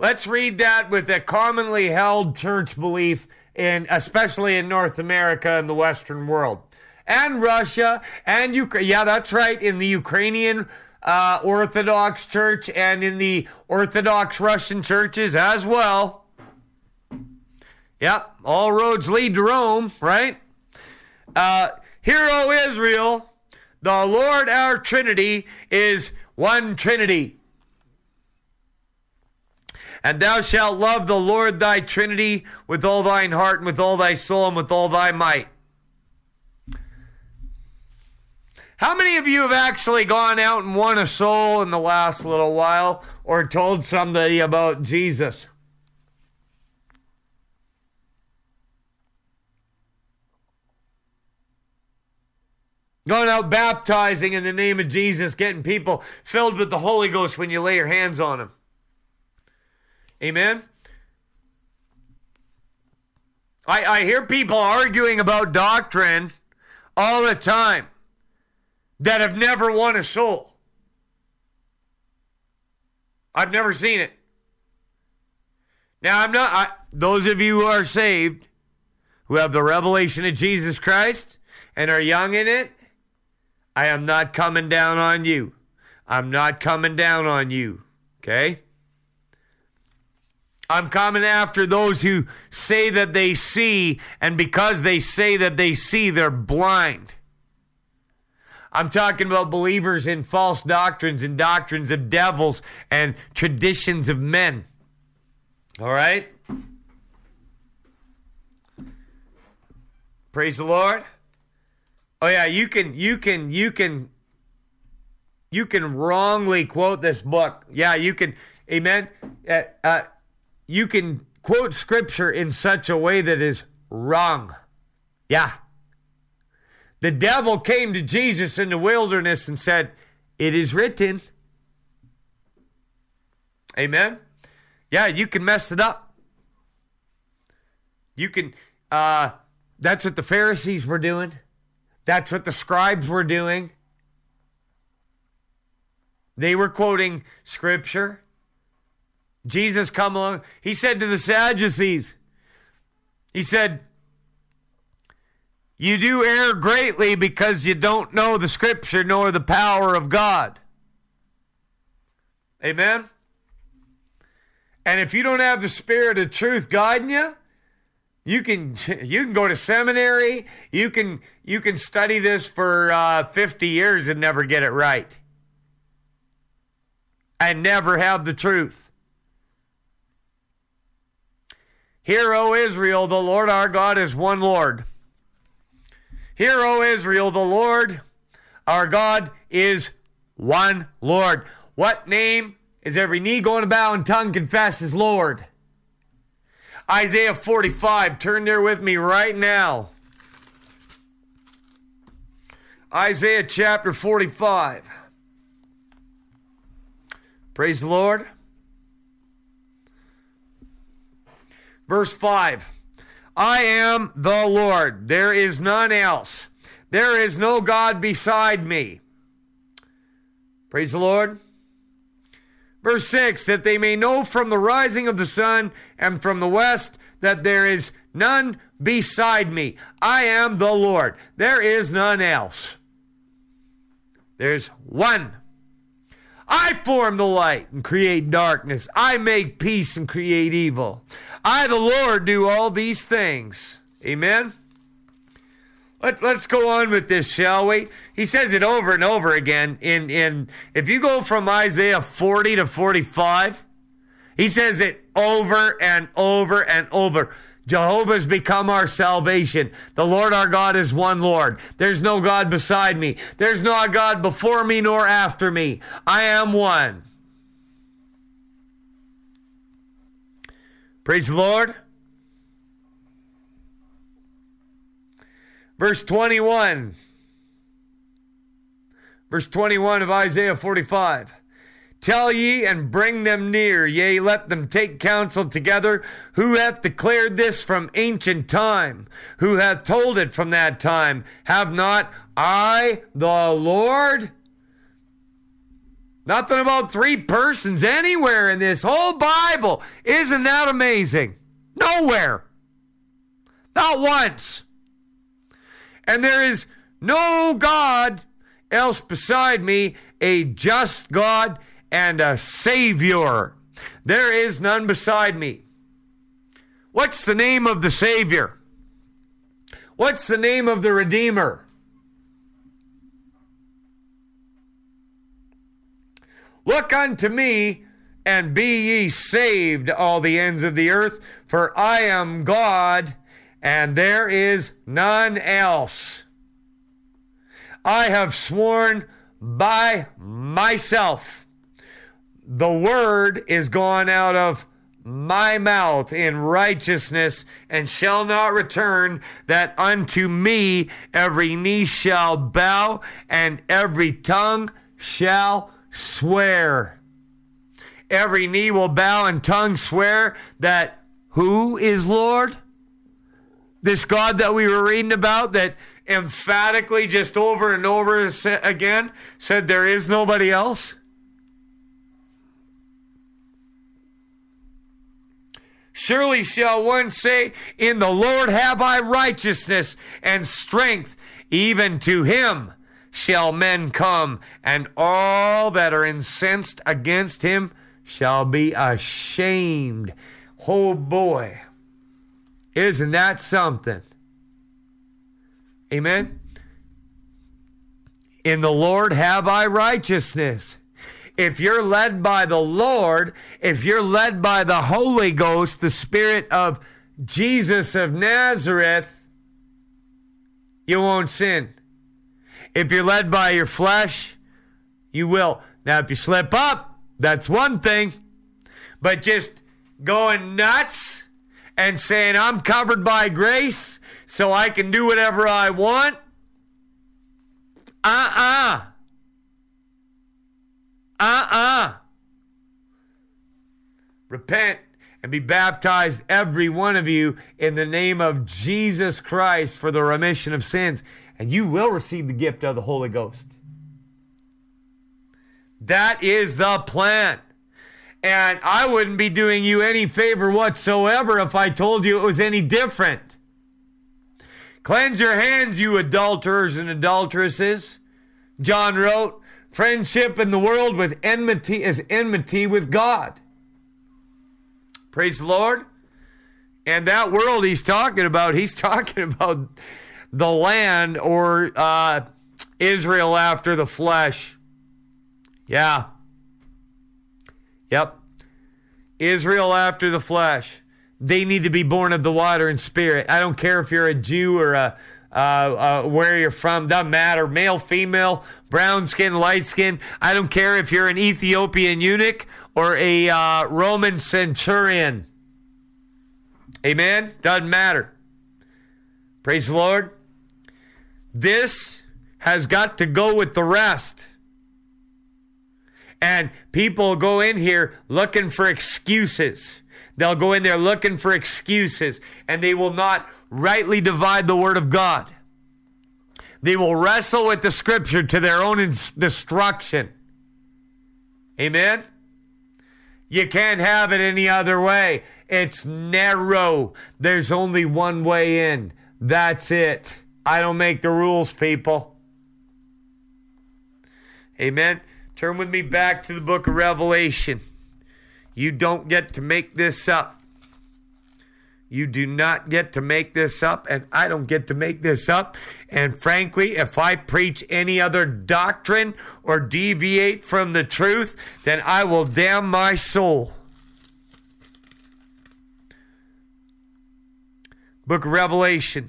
Let's read that with a commonly held church belief in especially in North America and the Western world. And Russia and Ukraine. Yeah, that's right. In the Ukrainian uh, Orthodox Church and in the Orthodox Russian churches as well. Yep, all roads lead to Rome, right? Uh, Hear, O Israel, the Lord our Trinity is one Trinity. And thou shalt love the Lord thy Trinity with all thine heart and with all thy soul and with all thy might. How many of you have actually gone out and won a soul in the last little while or told somebody about Jesus? Going out baptizing in the name of Jesus, getting people filled with the Holy Ghost when you lay your hands on them. Amen? I, I hear people arguing about doctrine all the time that have never won a soul. I've never seen it. Now, I'm not, I, those of you who are saved, who have the revelation of Jesus Christ and are young in it, I am not coming down on you. I'm not coming down on you. Okay? I'm coming after those who say that they see, and because they say that they see, they're blind. I'm talking about believers in false doctrines and doctrines of devils and traditions of men. All right? Praise the Lord. Oh yeah, you can you can you can you can wrongly quote this book. Yeah, you can amen. Uh, uh, you can quote scripture in such a way that is wrong. Yeah. The devil came to Jesus in the wilderness and said, It is written. Amen. Yeah, you can mess it up. You can, uh, that's what the Pharisees were doing. That's what the scribes were doing. They were quoting scripture. Jesus come along. He said to the Sadducees, he said, You do err greatly because you don't know the scripture nor the power of God. Amen? And if you don't have the spirit of truth guiding you, you can you can go to seminary. You can you can study this for uh, fifty years and never get it right, and never have the truth. Hear, O Israel, the Lord our God is one Lord. Hear, O Israel, the Lord our God is one Lord. What name is every knee going to bow and tongue confess is Lord? Isaiah 45. Turn there with me right now. Isaiah chapter 45. Praise the Lord. Verse 5 I am the Lord, there is none else. There is no God beside me. Praise the Lord. Verse 6 that they may know from the rising of the sun and from the west that there is none beside me. I am the Lord. There is none else. There's one. I form the light and create darkness. I make peace and create evil. I, the Lord, do all these things. Amen. Let, let's go on with this, shall we? He says it over and over again. In, in if you go from Isaiah 40 to 45, he says it over and over and over. Jehovah's become our salvation. The Lord our God is one Lord. There's no God beside me. There's no God before me nor after me. I am one. Praise the Lord. Verse 21. Verse 21 of Isaiah 45. Tell ye and bring them near, yea, let them take counsel together. Who hath declared this from ancient time? Who hath told it from that time? Have not I the Lord? Nothing about three persons anywhere in this whole Bible. Isn't that amazing? Nowhere. Not once. And there is no God else beside me, a just God and a Savior. There is none beside me. What's the name of the Savior? What's the name of the Redeemer? Look unto me and be ye saved, all the ends of the earth, for I am God and there is none else. I have sworn by myself. The word is gone out of my mouth in righteousness and shall not return, that unto me every knee shall bow and every tongue shall swear. Every knee will bow and tongue swear that who is Lord? This God that we were reading about that emphatically just over and over again said there is nobody else? Surely shall one say, In the Lord have I righteousness and strength, even to him shall men come, and all that are incensed against him shall be ashamed. Oh boy, isn't that something? Amen. In the Lord have I righteousness. If you're led by the Lord, if you're led by the Holy Ghost, the Spirit of Jesus of Nazareth, you won't sin. If you're led by your flesh, you will. Now, if you slip up, that's one thing. But just going nuts and saying, I'm covered by grace, so I can do whatever I want. Uh uh-uh. uh. Uh uh. Repent and be baptized, every one of you, in the name of Jesus Christ for the remission of sins, and you will receive the gift of the Holy Ghost. That is the plan. And I wouldn't be doing you any favor whatsoever if I told you it was any different. Cleanse your hands, you adulterers and adulteresses. John wrote, Friendship in the world with enmity is enmity with God. Praise the Lord. And that world he's talking about, he's talking about the land or uh, Israel after the flesh. Yeah. Yep. Israel after the flesh. They need to be born of the water and spirit. I don't care if you're a Jew or a uh, uh, where you're from, doesn't matter. Male, female, brown skin, light skin. I don't care if you're an Ethiopian eunuch or a uh, Roman centurion. Amen? Doesn't matter. Praise the Lord. This has got to go with the rest. And people go in here looking for excuses. They'll go in there looking for excuses, and they will not rightly divide the word of God. They will wrestle with the scripture to their own destruction. Amen? You can't have it any other way. It's narrow. There's only one way in. That's it. I don't make the rules, people. Amen. Turn with me back to the book of Revelation. You don't get to make this up. You do not get to make this up, and I don't get to make this up. And frankly, if I preach any other doctrine or deviate from the truth, then I will damn my soul. Book of Revelation.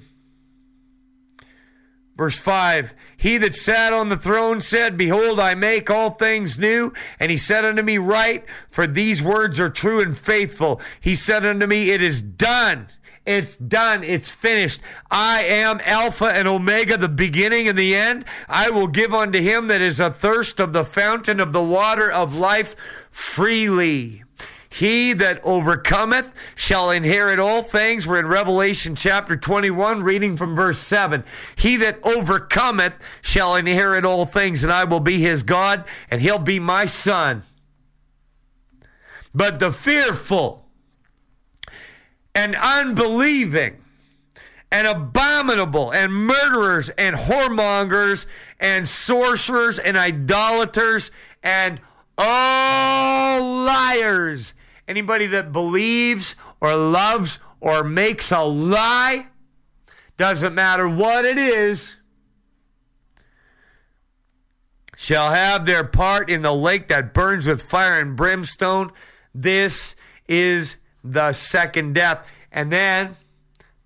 Verse 5 He that sat on the throne said, Behold, I make all things new. And he said unto me, Write, for these words are true and faithful. He said unto me, It is done. It's done. It's finished. I am Alpha and Omega, the beginning and the end. I will give unto him that is athirst of the fountain of the water of life freely. He that overcometh shall inherit all things. We're in Revelation chapter 21, reading from verse 7. He that overcometh shall inherit all things, and I will be his God, and he'll be my son. But the fearful and unbelieving and abominable and murderers and whoremongers and sorcerers and idolaters and all liars Anybody that believes or loves or makes a lie, doesn't matter what it is, shall have their part in the lake that burns with fire and brimstone. This is the second death. And then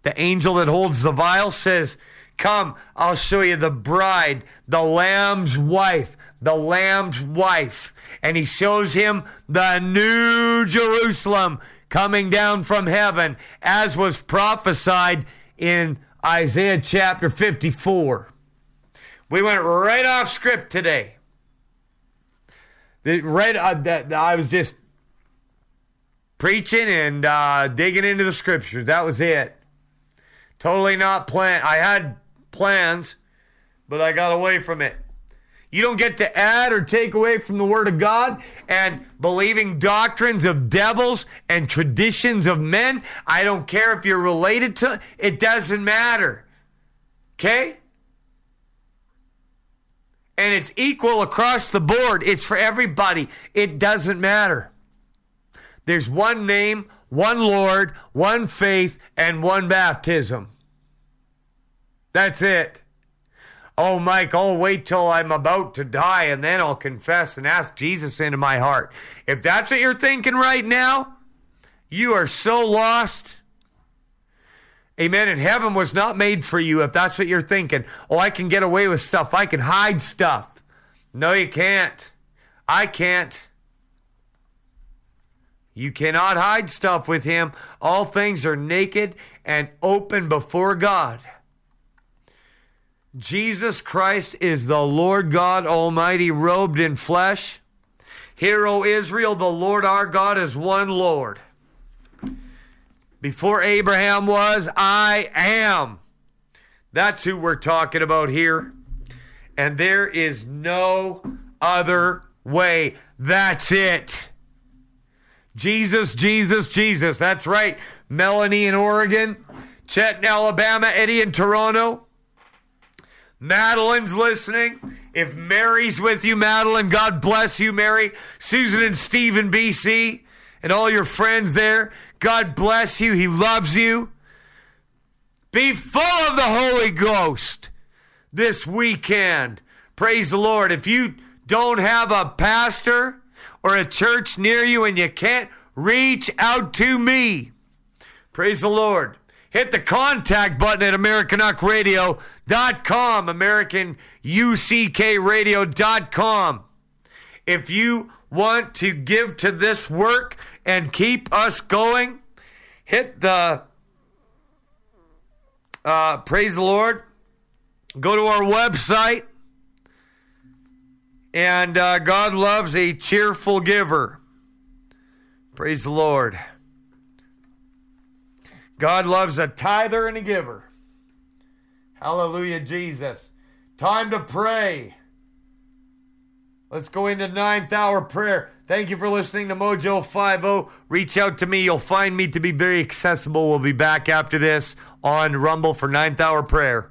the angel that holds the vial says, Come, I'll show you the bride, the Lamb's wife, the Lamb's wife and he shows him the new Jerusalem coming down from heaven, as was prophesied in Isaiah chapter 54. We went right off script today. The, right, uh, I was just preaching and uh, digging into the scriptures. That was it. Totally not planned. I had plans, but I got away from it. You don't get to add or take away from the Word of God and believing doctrines of devils and traditions of men. I don't care if you're related to, it doesn't matter. Okay? And it's equal across the board. It's for everybody. It doesn't matter. There's one name, one Lord, one faith, and one baptism. That's it. Oh, Mike, I'll wait till I'm about to die and then I'll confess and ask Jesus into my heart. If that's what you're thinking right now, you are so lost. Amen. And heaven was not made for you if that's what you're thinking. Oh, I can get away with stuff. I can hide stuff. No, you can't. I can't. You cannot hide stuff with him. All things are naked and open before God. Jesus Christ is the Lord God Almighty, robed in flesh. Hear, O Israel, the Lord our God is one Lord. Before Abraham was, I am. That's who we're talking about here. And there is no other way. That's it. Jesus, Jesus, Jesus. That's right. Melanie in Oregon, Chet in Alabama, Eddie in Toronto. Madeline's listening. If Mary's with you, Madeline, God bless you, Mary. Susan and Steve in BC, and all your friends there, God bless you. He loves you. Be full of the Holy Ghost this weekend. Praise the Lord. If you don't have a pastor or a church near you and you can't reach out to me, praise the Lord. Hit the contact button at AmericanuckRadio.com, AmericanuckRadio.com. If you want to give to this work and keep us going, hit the uh, praise the Lord. Go to our website. And uh, God loves a cheerful giver. Praise the Lord. God loves a tither and a giver. Hallelujah, Jesus. Time to pray. Let's go into ninth hour prayer. Thank you for listening to Mojo 50. Reach out to me. You'll find me to be very accessible. We'll be back after this on Rumble for ninth hour prayer.